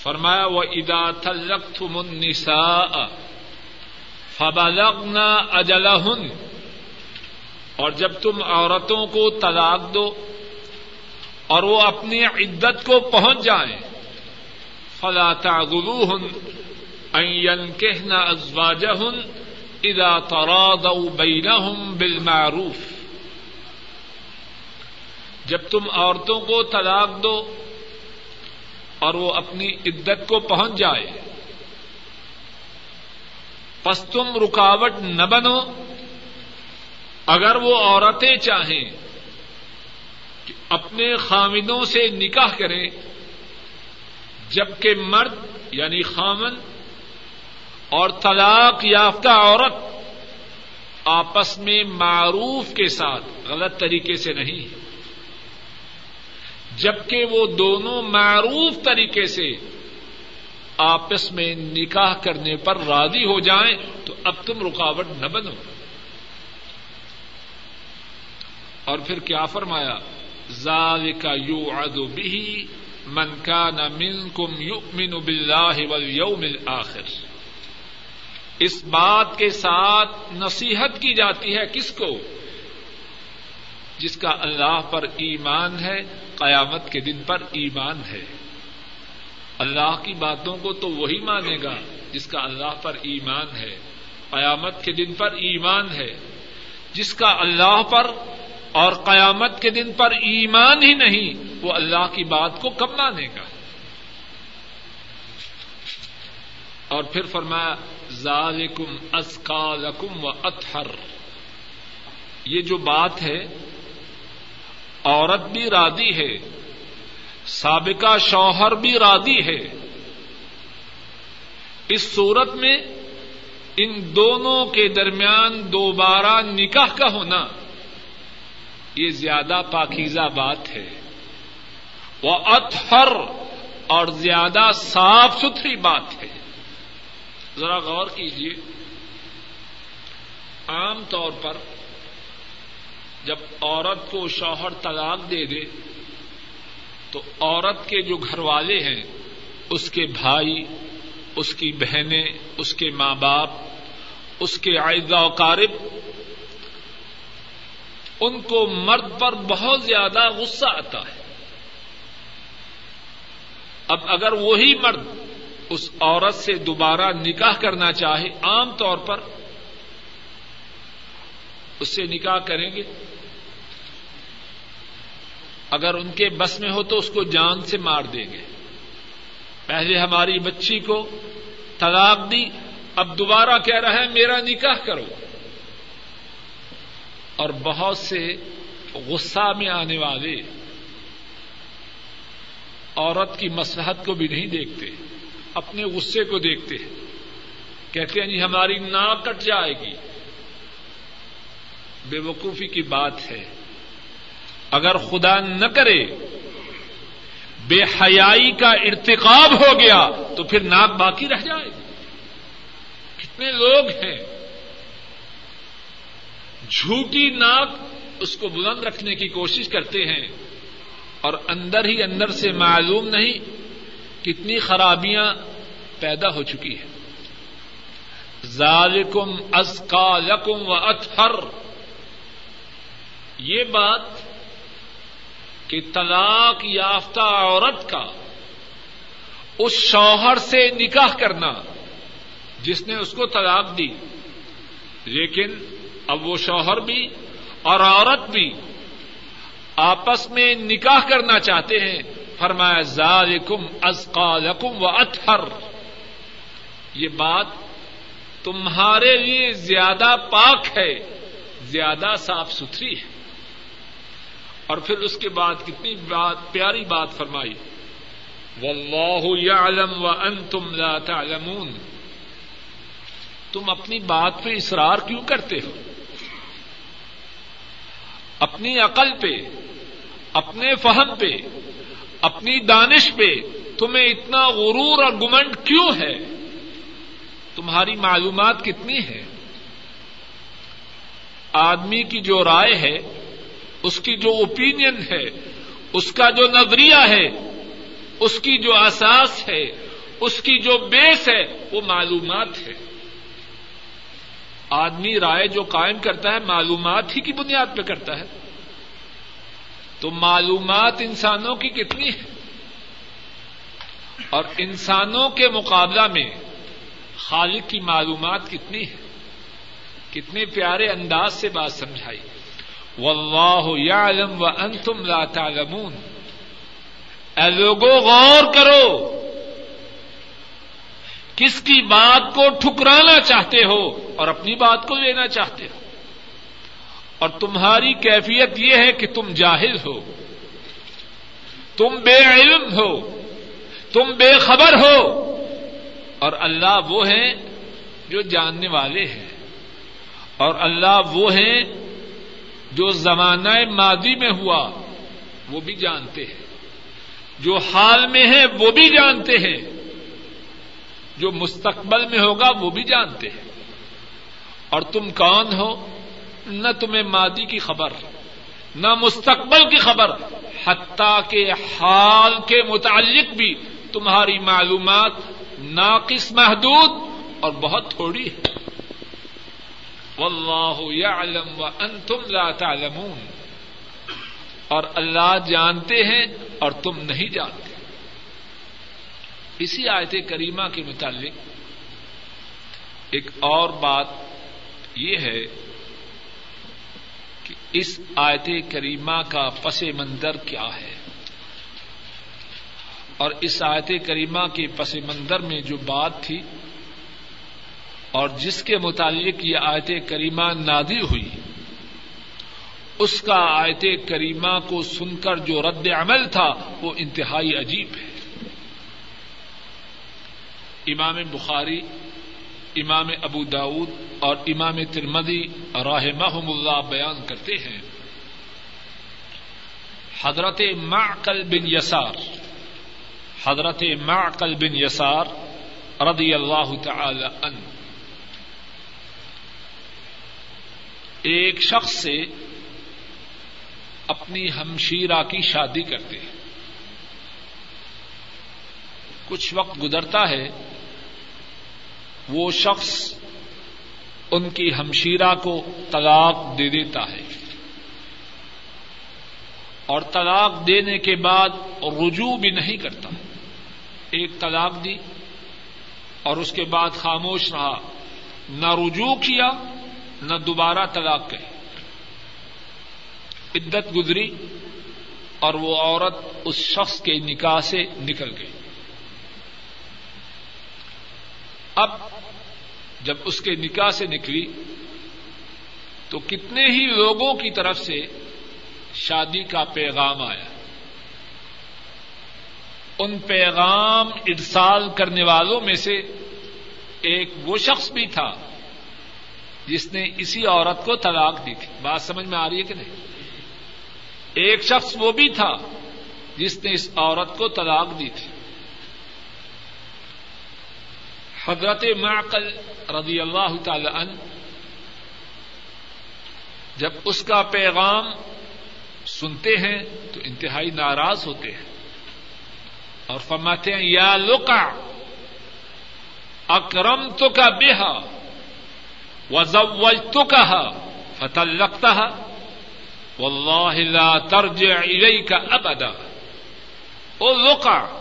فرمایا وہ ادا تلق منسا فبلغنا اجلہن اور جب تم عورتوں کو طلاق دو اور وہ اپنی عدت کو پہنچ جائیں، فلا تعغلوہن ان ينكحن ازواجهن اذا تراضوا بينهم بالمعروف۔ جب تم عورتوں کو طلاق دو اور وہ اپنی عدت کو پہنچ جائے پس تم رکاوٹ نہ بنو اگر وہ عورتیں چاہیں کہ اپنے خامدوں سے نکاح کریں، جبکہ مرد یعنی خامن اور طلاق یافتہ عورت آپس میں معروف کے ساتھ، غلط طریقے سے نہیں، جبکہ وہ دونوں معروف طریقے سے آپس میں نکاح کرنے پر راضی ہو جائیں، تو اب تم رکاوٹ نہ بنو۔ اور پھر کیا فرمایا؟ زال کا یو ادو بھی من کا نہ من کم یو مین آخر اس بات کے ساتھ نصیحت کی جاتی ہے کس کو؟ جس کا اللہ پر ایمان ہے، قیامت کے دن پر ایمان ہے۔ اللہ کی باتوں کو تو وہی مانے گا جس کا اللہ پر ایمان ہے۔ قیامت کے دن پر ایمان ہے۔ جس کا اللہ پر اور قیامت کے دن پر ایمان ہی نہیں، وہ اللہ کی بات کو کب مانے گا۔ اور پھر فرمایا، ذالکم اسکالکم و اطہر۔ یہ جو بات ہے، عورت بھی رادی ہے، سابقہ شوہر بھی رادی ہے۔ اس صورت میں ان دونوں کے درمیان دوبارہ نکاح کا ہونا یہ زیادہ پاکیزہ بات ہے۔ وہ اطہر اور زیادہ صاف ستھری بات ہے۔ ذرا غور کیجیے عام طور پر جب عورت کو شوہر طلاق دے دے، تو عورت کے جو گھر والے ہیں، اس کے بھائی، اس کی بہنیں، اس کے ماں باپ، اس کے و قارب ان کو مرد پر بہت زیادہ غصہ آتا ہے۔ اب اگر وہی مرد اس عورت سے دوبارہ نکاح کرنا چاہے، عام طور پر اس سے نکاح کریں گے۔ اگر ان کے بس میں ہو تو اس کو جان سے مار دیں گے۔ پہلے ہماری بچی کو طلاق دی، اب دوبارہ کہہ رہا ہے، میرا نکاح کرو۔ اور بہت سے غصہ میں آنے والے عورت کی مسلحت کو بھی نہیں دیکھتے، اپنے غصے کو دیکھتے ہیں۔ کہتے ہیں جی ہماری ناک کٹ جائے گی۔ بے وقوفی کی بات ہے۔ اگر خدا نہ کرے، بے حیائی کا ارتقاب ہو گیا تو پھر ناک باقی رہ جائے گی۔ کتنے لوگ ہیں جھوٹی ناک اس کو بلند رکھنے کی کوشش کرتے ہیں اور اندر ہی اندر سے معلوم نہیں کتنی خرابیاں پیدا ہو چکی ہیں۔ ذالکم ازکا یکم و اتحر یہ بات کہ طلاق یافتہ عورت کا اس شوہر سے نکاح کرنا جس نے اس کو طلاق دی، لیکن اب وہ شوہر بھی اور عورت بھی آپس میں نکاح کرنا چاہتے ہیں۔ فرمایا، ذالکم ازقالکم و اطہر۔ یہ بات تمہارے لیے زیادہ پاک ہے، زیادہ صاف ستھری ہے۔ اور پھر اس کے بعد کتنی بات، پیاری بات فرمائی۔ واللہ یعلم وانتم لا تعلمون۔ تم اپنی بات پہ اصرار کیوں کرتے ہو؟ اپنی عقل پہ، اپنے فہم پہ، اپنی دانش پہ تمہیں اتنا غرور اور گمنڈ کیوں ہے؟ تمہاری معلومات کتنی ہے آدمی کی جو رائے ہے، اس کی جو اوپینین ہے، اس کا جو نظریہ ہے، اس کی جو اساس ہے، اس کی جو بیس ہے، وہ معلومات ہے۔ آدمی رائے جو قائم کرتا ہے معلومات ہی کی بنیاد پہ کرتا ہے۔ تو معلومات انسانوں کی کتنی ہے اور انسانوں کے مقابلہ میں خالق کی معلومات کتنی ہے کتنے پیارے انداز سے بات سمجھائی۔ واللہ یعلم و لا تعلمون۔ اے لوگوں غور کرو۔ کس کی بات کو ٹھکرانا چاہتے ہو اور اپنی بات کو لینا چاہتے ہو؟ اور تمہاری کیفیت یہ ہے کہ تم جاہل ہو، تم بے علم ہو، تم بے خبر ہو، اور اللہ وہ ہیں جو جاننے والے ہیں، اور اللہ وہ ہیں جو زمانہ ماضی میں ہوا وہ بھی جانتے ہیں، جو حال میں ہے وہ بھی جانتے ہیں جو مستقبل میں ہوگا وہ بھی جانتے ہیں۔ اور تم کون ہو؟ نہ تمہیں مادی کی خبر، نہ مستقبل کی خبر، حتیٰ کے حال کے متعلق بھی تمہاری معلومات ناقص محدود اور بہت تھوڑی ہے واللہ یعلم وانتم لا تعلمون۔ اور اللہ جانتے ہیں اور تم نہیں جانتے۔ اسی آیت کریمہ کے متعلق ایک اور بات یہ ہے کہ اس آیت کریمہ کا پس منظر کیا ہے اور اس آیت کریمہ کے پس منظر میں جو بات تھی اور جس کے متعلق یہ آیت کریمہ نادی ہوئی، اس کا آیت کریمہ کو سن کر جو رد عمل تھا وہ انتہائی عجیب ہے۔ امام بخاری، امام ابو داود اور امام ترمدی راہ اللہ بیان کرتے ہیں۔ حضرت معقل بن یسار، حضرت معقل بن یسار رضی اللہ تعالی ان ایک شخص سے اپنی ہمشیرہ کی شادی کرتے ہیں۔ کچھ وقت گزرتا ہے، وہ شخص ان کی ہمشیرہ کو طلاق دے دیتا ہے۔ اور طلاق دینے کے بعد رجوع بھی نہیں کرتا۔ ایک طلاق دی اور اس کے بعد خاموش رہا۔ نہ رجوع کیا، نہ دوبارہ طلاق کہی۔ عدت گزری اور وہ عورت اس شخص کے نکاح سے نکل گئی۔ اب جب اس کے نکاح سے نکلی تو کتنے ہی لوگوں کی طرف سے شادی کا پیغام آیا۔ ان پیغام ارسال کرنے والوں میں سے ایک وہ شخص بھی تھا جس نے اسی عورت کو طلاق دی تھی۔ بات سمجھ میں آ رہی ہے کہ نہیں؟ ایک شخص وہ بھی تھا جس نے اس عورت کو طلاق دی تھی۔ حضرت معقل رضی اللہ تعالی عنہ جب اس کا پیغام سنتے ہیں تو انتہائی ناراض ہوتے ہیں اور فرماتے ہیں، یا لوکا اکرم تو کا بےحا وزوج تو کہا فتح لگتا لا ترج الی کا ابدا۔ او لوکا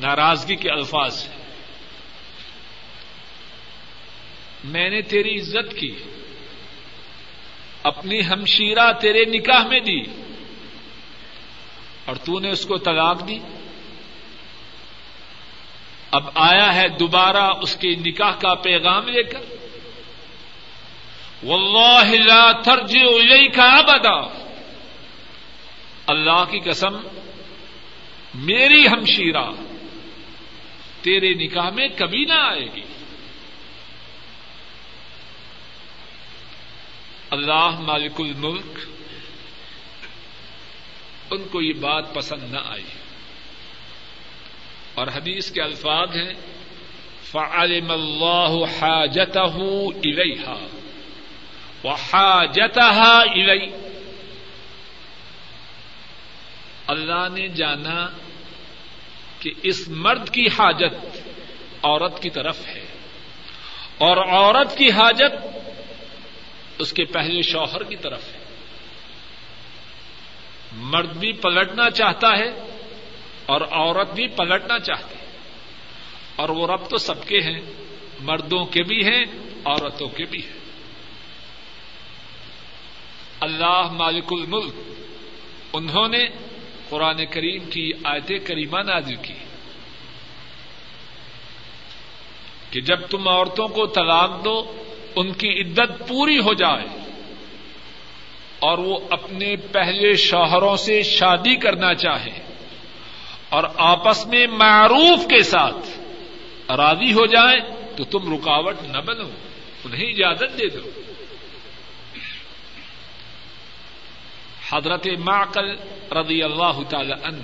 ناراضگی کے الفاظ ہیں۔ میں نے تیری عزت کی، اپنی ہمشیرہ تیرے نکاح میں دی، اور تو نے اس کو طلاق دی۔ اب آیا ہے دوبارہ اس کے نکاح کا پیغام لے کر۔ واللہ لا ترجع الیک ابدا۔ اللہ کی قسم، میری ہمشیرہ تیرے نکاح میں کبھی نہ آئے گی۔ اللہ مالک الملک، ان کو یہ بات پسند نہ آئی۔ اور حدیث کے الفاظ ہیں، فعلم اللہ حاجته الیها وحاجتها الی اللہ نے جانا کہ اس مرد کی حاجت عورت کی طرف ہے، اور عورت کی حاجت اس کے پہلے شوہر کی طرف ہے۔ مرد بھی پلٹنا چاہتا ہے اور عورت بھی پلٹنا چاہتی ہے۔ اور وہ رب تو سب کے ہیں، مردوں کے بھی ہیں، عورتوں کے بھی ہیں۔ اللہ مالک الملک، انہوں نے قرآن کریم کی آیت کریمہ نازل کی۔ کہ جب تم عورتوں کو طلاق دو ان کی عدت پوری ہو جائے اور وہ اپنے پہلے شوہروں سے شادی کرنا چاہے اور آپس میں معروف کے ساتھ راضی ہو جائیں تو تم رکاوٹ نہ بنو، انہیں اجازت دے دو۔ حضرت معقل رضی اللہ تعالی عنہ،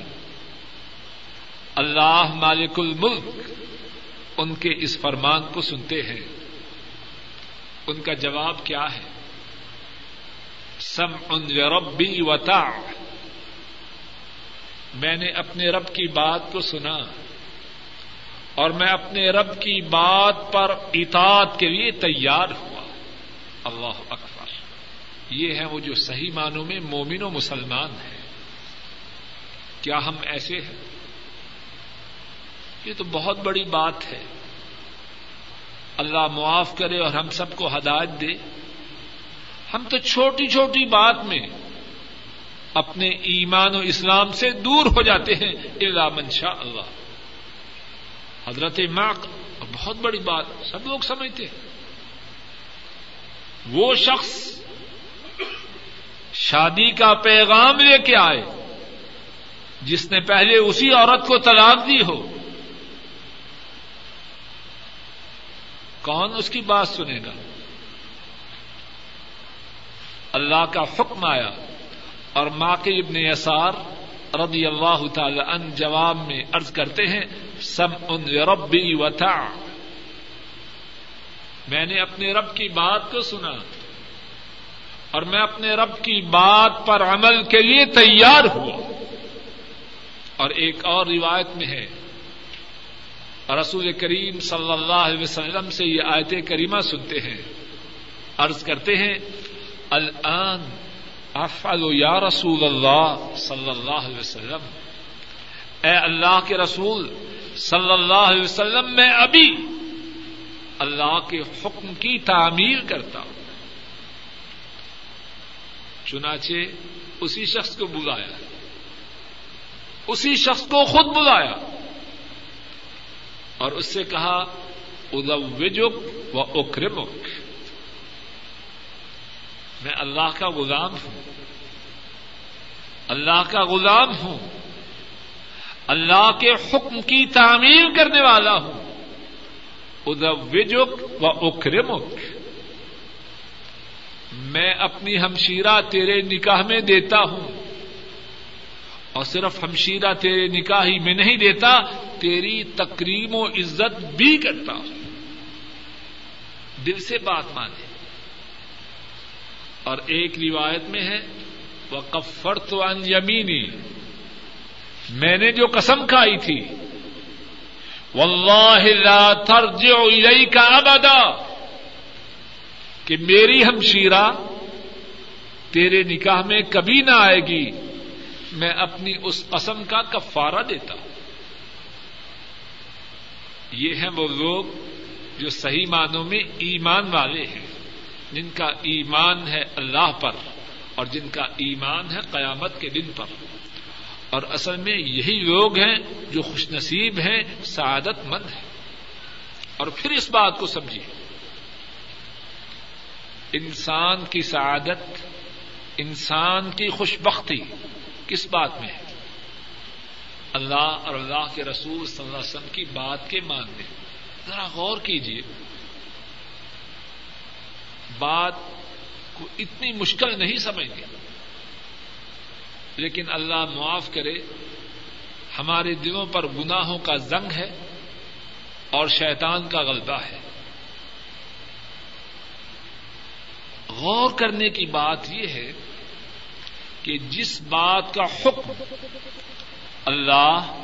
اللہ مالک الملک، ان کے اس فرمان کو سنتے ہیں۔ ان کا جواب کیا ہے؟ سم ان ربی وتا میں نے اپنے رب کی بات کو سنا اور میں اپنے رب کی بات پر اطاعت کے لیے تیار ہوا۔ اللہ اکبر۔ یہ ہے وہ جو صحیح معنوں میں مومن و مسلمان ہیں۔ کیا ہم ایسے ہیں؟ یہ تو بہت بڑی بات ہے۔ اللہ معاف کرے اور ہم سب کو ہدایت دے۔ ہم تو چھوٹی چھوٹی بات میں اپنے ایمان و اسلام سے دور ہو جاتے ہیں اللہ منشا اللہ۔ حضرت ماں بہت بڑی بات سب لوگ سمجھتے ہیں۔ وہ شخص شادی کا پیغام لے کے آئے، جس نے پہلے اسی عورت کو طلاق دی ہو۔ کون اس کی بات سنے گا؟ اللہ کا حکم آیا اور ماں کے ابن یسار رضی اللہ تعالی ان جواب میں ارض کرتے ہیں سم ان ربی وتا میں نے اپنے رب کی بات کو سنا اور میں اپنے رب کی بات پر عمل کے لیے تیار ہوا۔ اور ایک اور روایت میں ہے رسول کریم صلی اللہ علیہ وسلم سے یہ آیت کریمہ سنتے ہیں، عرض کرتے ہیں، الان افعل یا رسول اللہ صلی اللہ علیہ وسلم۔ اے اللہ کے رسول صلی اللہ علیہ وسلم، میں ابھی اللہ کے حکم کی تعمیر کرتا ہوں۔ چنانچہ اسی شخص کو بلایا، اسی شخص کو خود بلایا۔ اور اس سے کہا ادوجک و اکرمک. میں اللہ کا غلام ہوں۔ اللہ کا غلام ہوں۔ اللہ کے حکم کی تعمیر کرنے والا ہوں۔ ادوجک و اکرمک۔ میں اپنی ہمشیرہ تیرے نکاح میں دیتا ہوں۔ اور صرف ہمشیرہ تیرے نکاح ہی میں نہیں دیتا، تیری تقریم و عزت بھی کرتا ہوں۔ دل سے بات مانے۔ اور ایک روایت میں ہے وہ کفر تو یمینی میں نے جو قسم کھائی تھی واللہ لا ترجع الیک ابدا کہ میری ہمشیرہ تیرے نکاح میں کبھی نہ آئے گی۔ میں اپنی اس قسم کا کفارہ دیتا ہوں۔ یہ ہیں وہ لوگ جو صحیح معنوں میں ایمان والے ہیں۔ جن کا ایمان ہے اللہ پر اور جن کا ایمان ہے قیامت کے دن پر۔ اور اصل میں یہی لوگ ہیں جو خوش نصیب ہیں، سعادت مند ہیں۔ اور پھر اس بات کو سمجھیے۔ انسان کی سعادت، انسان کی خوش بختی کس بات میں؟ ہے اللہ اور اللہ کے رسول صلی اللہ علیہ وسلم کی بات کے ماننے۔ ذرا غور کیجیے بات کو اتنی مشکل نہیں سمجھتے لیکن اللہ معاف کرے، ہمارے دلوں پر گناہوں کا زنگ ہے اور شیطان کا غلبہ ہے۔ غور کرنے کی بات یہ ہے کہ جس بات کا حکم اللہ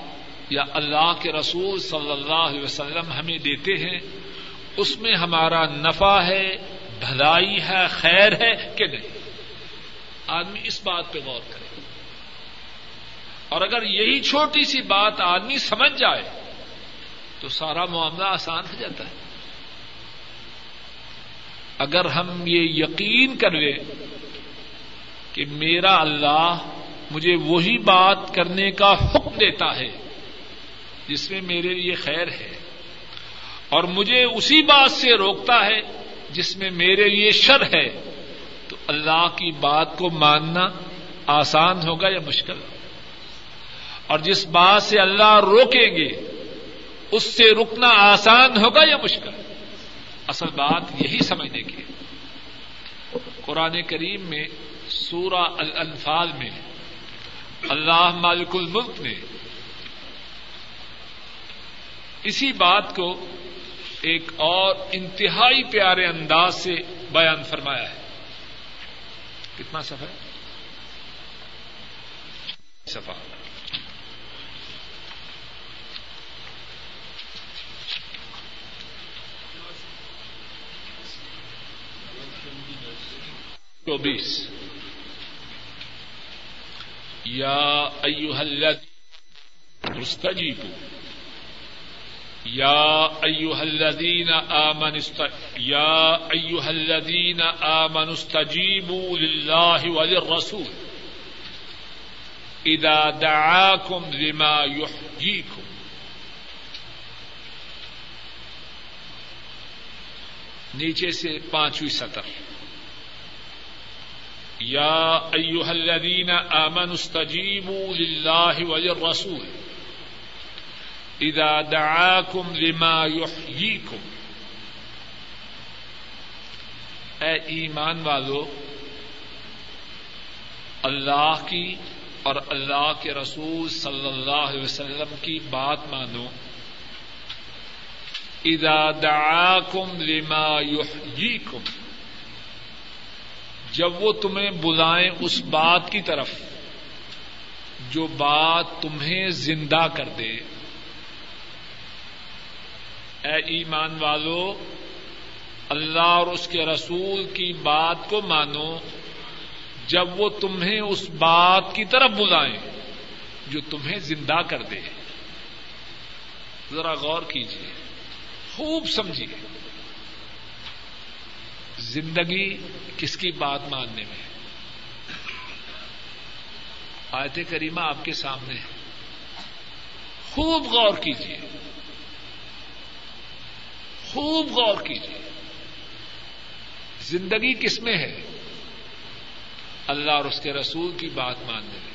یا اللہ کے رسول صلی اللہ علیہ وسلم ہمیں دیتے ہیں، اس میں ہمارا نفع ہے، بھلائی ہے، خیر ہے کہ نہیں؟ آدمی اس بات پہ غور کرے۔ اور اگر یہی چھوٹی سی بات آدمی سمجھ جائے، تو سارا معاملہ آسان ہو جاتا ہے۔ اگر ہم یہ یقین کر لیں کہ میرا اللہ مجھے وہی بات کرنے کا حکم دیتا ہے جس میں میرے لیے خیر ہے اور مجھے اسی بات سے روکتا ہے جس میں میرے لیے شر ہے تو اللہ کی بات کو ماننا آسان ہوگا یا مشکل؟ اور جس بات سے اللہ روکیں گے، اس سے رکنا آسان ہوگا یا مشکل؟ اصل بات یہی سمجھنے کی قرآن کریم میں سورہ الانفال میں اللہ مالک الملک نے اسی بات کو ایک اور انتہائی پیارے انداز سے بیان فرمایا ہے۔ کتنا سفر سفا چوبیس۔ یا ایوہ الذین مستجیبو یا ایوہ الذین آمن یا ایوہ الذین آمن استجیبوا للہ وللرسول. اذا دعاکم لما یحجیکم نیچے سے پانچویں سطر. یا ایوہ الذین آمن استجیبوا للہ وللرسول. اذا دعاکم لما یحییکم اے ایمان والو، اللہ کی اور اللہ کے رسول صلی اللہ علیہ وسلم کی بات مانو. اذا دعاکم لما یحییکم جب وہ تمہیں بلائیں اس بات کی طرف، جو بات تمہیں زندہ کر دے۔ اے ایمان والو، اللہ اور اس کے رسول کی بات کو مانو۔ جب وہ تمہیں اس بات کی طرف بلائیں، جو تمہیں زندہ کر دے۔ ذرا غور کیجیے خوب سمجھیے زندگی کس کی بات ماننے میں آیت کریمہ آپ کے سامنے ہے۔ خوب غور کیجیے خوب غور کیجیے زندگی کس میں ہے؟ اللہ اور اس کے رسول کی بات ماننے میں۔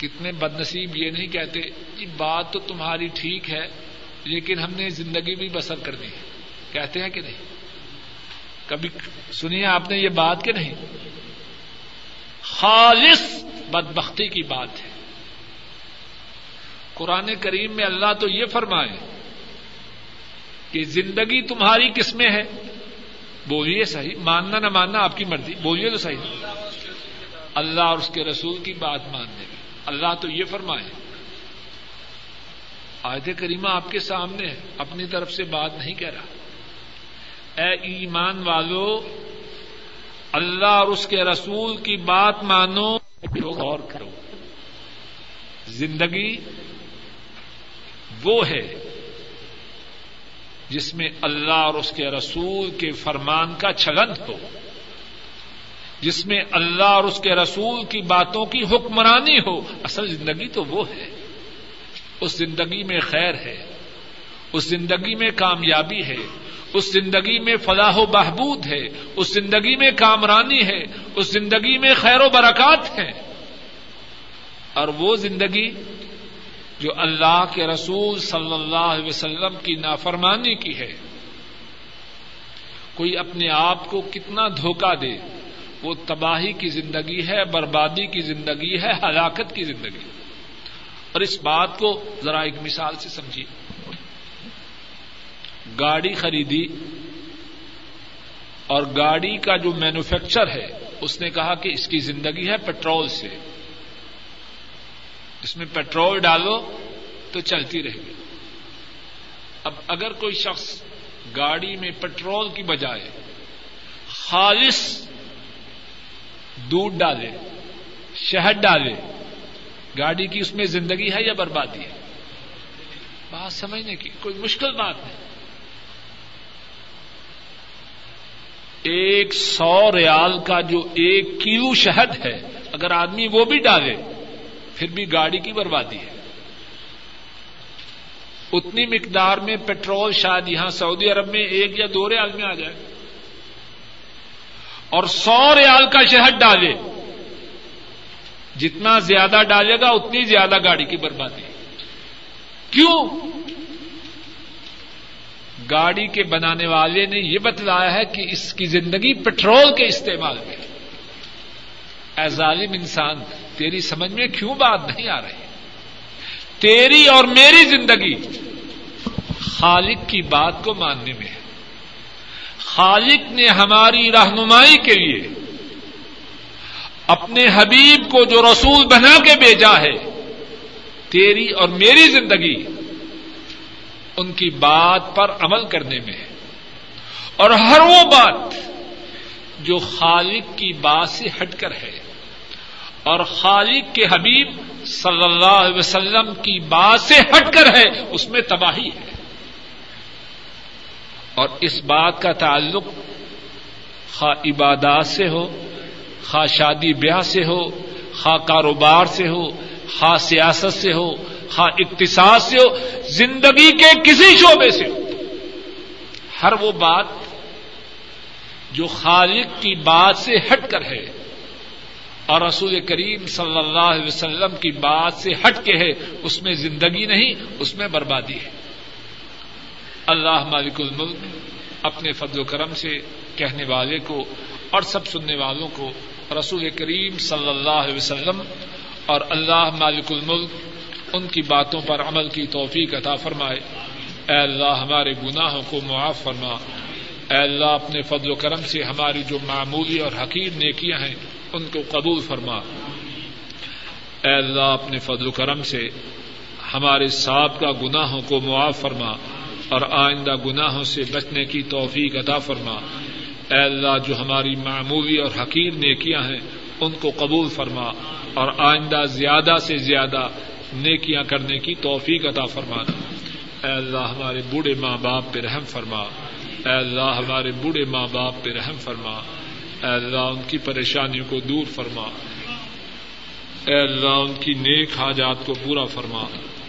کتنے بد نصیب یہ نہیں کہتے کہ بات تو تمہاری ٹھیک ہے، لیکن ہم نے زندگی بھی بسر کرنی ہے۔ کہتے ہیں کہ نہیں؟ کبھی سنیے آپ نے یہ بات کہ نہیں؟ خالص بدبختی کی بات ہے۔ قرآن کریم میں اللہ تو یہ فرمائے کہ زندگی تمہاری کس میں ہے؟ بولیے صحیح۔ ماننا نہ ماننا آپ کی مرضی بولیے تو صحیح۔ اللہ اور اس کے رسول کی بات ماننے میں۔ اللہ تو یہ فرمائے۔ آیت کریمہ آپ کے سامنے ہے، اپنی طرف سے بات نہیں کہہ رہا۔ اے ایمان والو، اللہ اور اس کے رسول کی بات مانو غور کرو۔ زندگی وہ ہے جس میں اللہ اور اس کے رسول کے فرمان کا چلن ہو، جس میں اللہ اور اس کے رسول کی باتوں کی حکمرانی ہو۔ اصل زندگی تو وہ ہے۔ اس زندگی میں خیر ہے۔ اس زندگی میں کامیابی ہے، اس زندگی میں فلاح و بہبود ہے، اس زندگی میں کامرانی ہے، اس زندگی میں خیر و برکات ہے۔ اور وہ زندگی جو اللہ کے رسول صلی اللہ علیہ وسلم کی نافرمانی کی ہے۔ کوئی اپنے آپ کو کتنا دھوکہ دے، وہ تباہی کی زندگی ہے، بربادی کی زندگی ہے، ہلاکت کی زندگی۔ اور اس بات کو ذرا ایک مثال سے سمجھیے۔ گاڑی خریدی اور گاڑی کا جو مینوفیکچر ہے، اس نے کہا کہ اس کی زندگی ہے پیٹرول سے۔ اس میں پیٹرول ڈالو تو چلتی رہے گی۔ اب اگر کوئی شخص گاڑی میں پیٹرول کی بجائے خالص دودھ ڈالے، شہد ڈالے، گاڑی کی اس میں زندگی ہے یا بربادی ہے؟ بات سمجھنے کی کوئی مشکل بات نہیں۔ ایک سو ریال کا جو ایک کلو شہد ہے، اگر آدمی وہ بھی ڈالے، پھر بھی گاڑی کی بربادی ہے۔ اتنی مقدار میں پیٹرول شاید یہاں سعودی عرب میں ایک یا دو ریال میں آ جائے۔ اور سو ریال کا شہد ڈالے۔ جتنا زیادہ ڈالے گا، اتنی زیادہ گاڑی کی بربادی۔ کیوں؟ گاڑی کے بنانے والے نے یہ بتلایا ہے کہ اس کی زندگی پٹرول کے استعمال میں اے ظالم انسان، تیری سمجھ میں کیوں بات نہیں آ رہی؟ تیری اور میری زندگی خالق کی بات کو ماننے میں ہے۔ خالق نے ہماری رہنمائی کے لیے اپنے حبیب کو جو رسول بنا کے بھیجا ہے، تیری اور میری زندگی ان کی بات پر عمل کرنے میں ہے۔ اور ہر وہ بات جو خالق کی بات سے ہٹ کر ہے۔ اور خالق کے حبیب صلی اللہ علیہ وسلم کی بات سے ہٹ کر ہے، اس میں تباہی ہے۔ اور اس بات کا تعلق خا عبادات سے ہو خا شادی بیاہ سے ہو خا کاروبار سے ہو خا سیاست سے ہو خا اقتصاد سے ہو، زندگی کے کسی شعبے سے ہو۔ ہر وہ بات جو خالق کی بات سے ہٹ کر ہے اور رسول کریم صلی اللہ علیہ وسلم کی بات سے ہٹ کے ہے، اس میں زندگی نہیں، اس میں بربادی ہے۔ اللہ مالک الملک اپنے فضل و کرم سے کہنے والے کو اور سب سننے والوں کو رسول کریم صلی اللہ علیہ وسلم اور اللہ مالک الملک ان کی باتوں پر عمل کی توفیق عطا فرمائے۔ اے اللہ، ہمارے گناہوں کو معاف فرما۔ اے اللہ، اپنے فضل و کرم سے ہماری جو معمولی اور حقیر نیکیاں ہیں، ان کو قبول فرما۔ اے اللہ، اپنے فضل و کرم سے ہمارے ساتھ کا گناہوں کو معاف فرما اور آئندہ گناہوں سے بچنے کی توفیق عطا فرما۔ اے اللہ، جو ہماری معمولی اور حقیر نیکیاں ہیں، ان کو قبول فرما اور آئندہ زیادہ سے زیادہ نیکیاں کرنے کی توفیق عطا فرمانا اے اللہ، ہمارے بوڑھے ماں باپ پہ رحم فرما۔ اے اللہ، ہمارے بوڑھے ماں باپ پہ رحم فرما۔ اے اللہ، ان کی پریشانیوں کو دور فرما۔ اے اللہ، ان کی نیک حاجات کو پورا فرما۔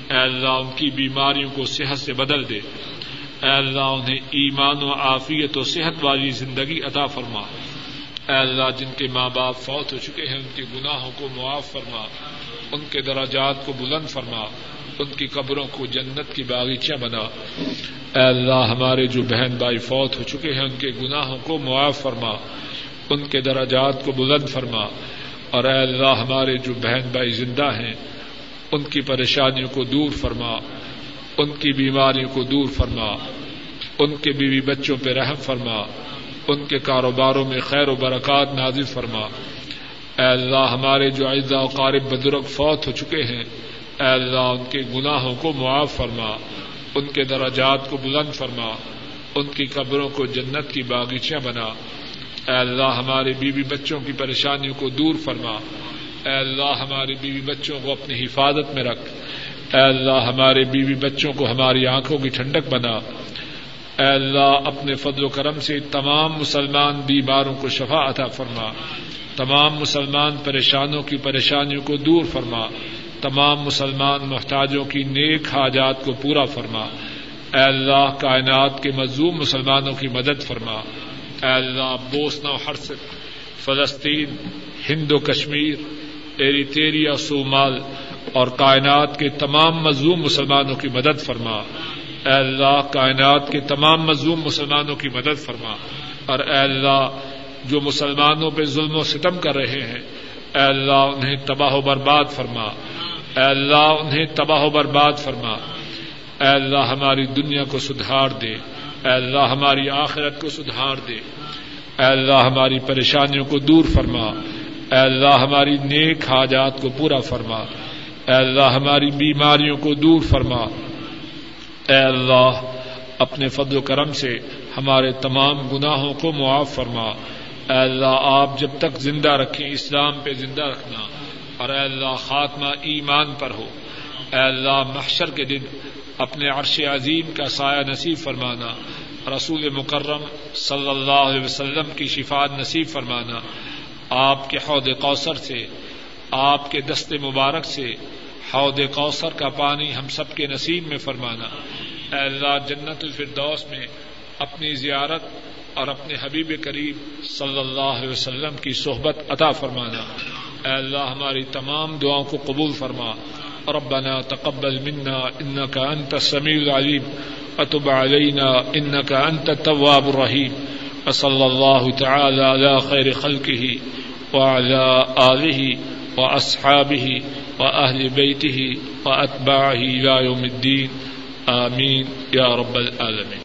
اے اللہ، ان کی بیماریوں کو صحت سے بدل دے۔ اے اللہ، انہیں ایمان و عافیت و صحت والی زندگی عطا فرما۔ اے اللہ، جن کے ماں باپ فوت ہو چکے ہیں، ان کے گناہوں کو معاف فرما۔ ان کے دراجات کو بلند فرما، ان کی قبروں کو جنت کی باغیچہ بنا۔ اے اللہ، ہمارے جو بہن بھائی فوت ہو چکے ہیں، ان کے گناہوں کو معاف فرما، ان کے دراجات کو بلند فرما۔ اور اے اللہ، ہمارے جو بہن بھائی زندہ ہیں، ان کی پریشانیوں کو دور فرما، ان کی بیماریوں کو دور فرما، ان کے بیوی بچوں پہ رحم فرما، ان کے کاروباروں میں خیر و برکات نازل فرما۔ اے اللہ، ہمارے جو اعزا و قارب بزرگ فوت ہو چکے ہیں، اے اللہ، ان کے گناہوں کو معاف فرما، ان کے دراجات کو بلند فرما، ان کی قبروں کو جنت کی باغیچیاں بنا۔ اے اللہ، ہمارے بیوی بچوں کی پریشانیوں کو دور فرما۔ اے اللہ، ہمارے بیوی بچوں کو اپنی حفاظت میں رکھ۔ اے اللہ، ہمارے بیوی بچوں کو ہماری آنکھوں کی ٹھنڈک بنا۔ اے اللہ، اپنے فضل و کرم سے تمام مسلمان بیماروں کو شفا عطا فرما۔ تمام مسلمان پریشانوں کی پریشانیوں کو دور فرما، تمام مسلمان محتاجوں کی نیک حاجات کو پورا فرما۔ اے اللہ، کائنات کے مزوم مسلمانوں کی مدد فرما۔ اے اللہ بوسنا و حرسک فلسطین، ہند و کشمیر ایریٹیریا صومال اور کائنات کے تمام مظلوم مسلمانوں کی مدد فرما۔ اے اللہ، کائنات کے تمام مظلوم مسلمانوں کی مدد فرما۔ اور اے اللہ جو مسلمانوں پہ ظلم و ستم کر رہے ہیں۔ اے اللہ، انہیں تباہ و برباد فرما۔ اے اللہ، انہیں تباہ و برباد فرما۔ اے اللہ، ہماری دنیا کو سدھار دے۔ اے اللہ، ہماری آخرت کو سدھار دے۔ اے اللہ، ہماری پریشانیوں کو دور فرما۔ اے اللہ، ہماری نیک حاجات کو پورا فرما۔ اے اللہ، ہماری بیماریوں کو دور فرما۔ اے اللہ، اپنے فضل و کرم سے ہمارے تمام گناہوں کو معاف فرما۔ اے اللہ، آپ جب تک زندہ رکھیں، اسلام پہ زندہ رکھنا۔ اور اے اللہ، خاتمہ ایمان پر ہو۔ اے اللہ، محشر کے دن اپنے عرش عظیم کا سایہ نصیب فرمانا۔ رسول مکرم صلی اللہ علیہ وسلم کی شفات نصیب فرمانا۔ آپ کے حوض کوثر سے، آپ کے دست مبارک سے حوض کوثر کا پانی ہم سب کے نصیب میں فرمانا۔ اے اللہ، جنت الفردوس میں اپنی زیارت اور اپنے حبیب کریم صلی اللہ علیہ وسلم کی صحبت عطا فرمانا۔ اے اللہ، ہماری تمام دعاؤں کو قبول فرما۔ ربنا تقبل منا انك انت السميع العليم وتب علينا انك انت التواب الرحيم وصلى الله تعالى على خير خلقه وعلى آله وأصحابه وأهل بيته وأتباعه إلى يوم الدين آمين يا رب العالمين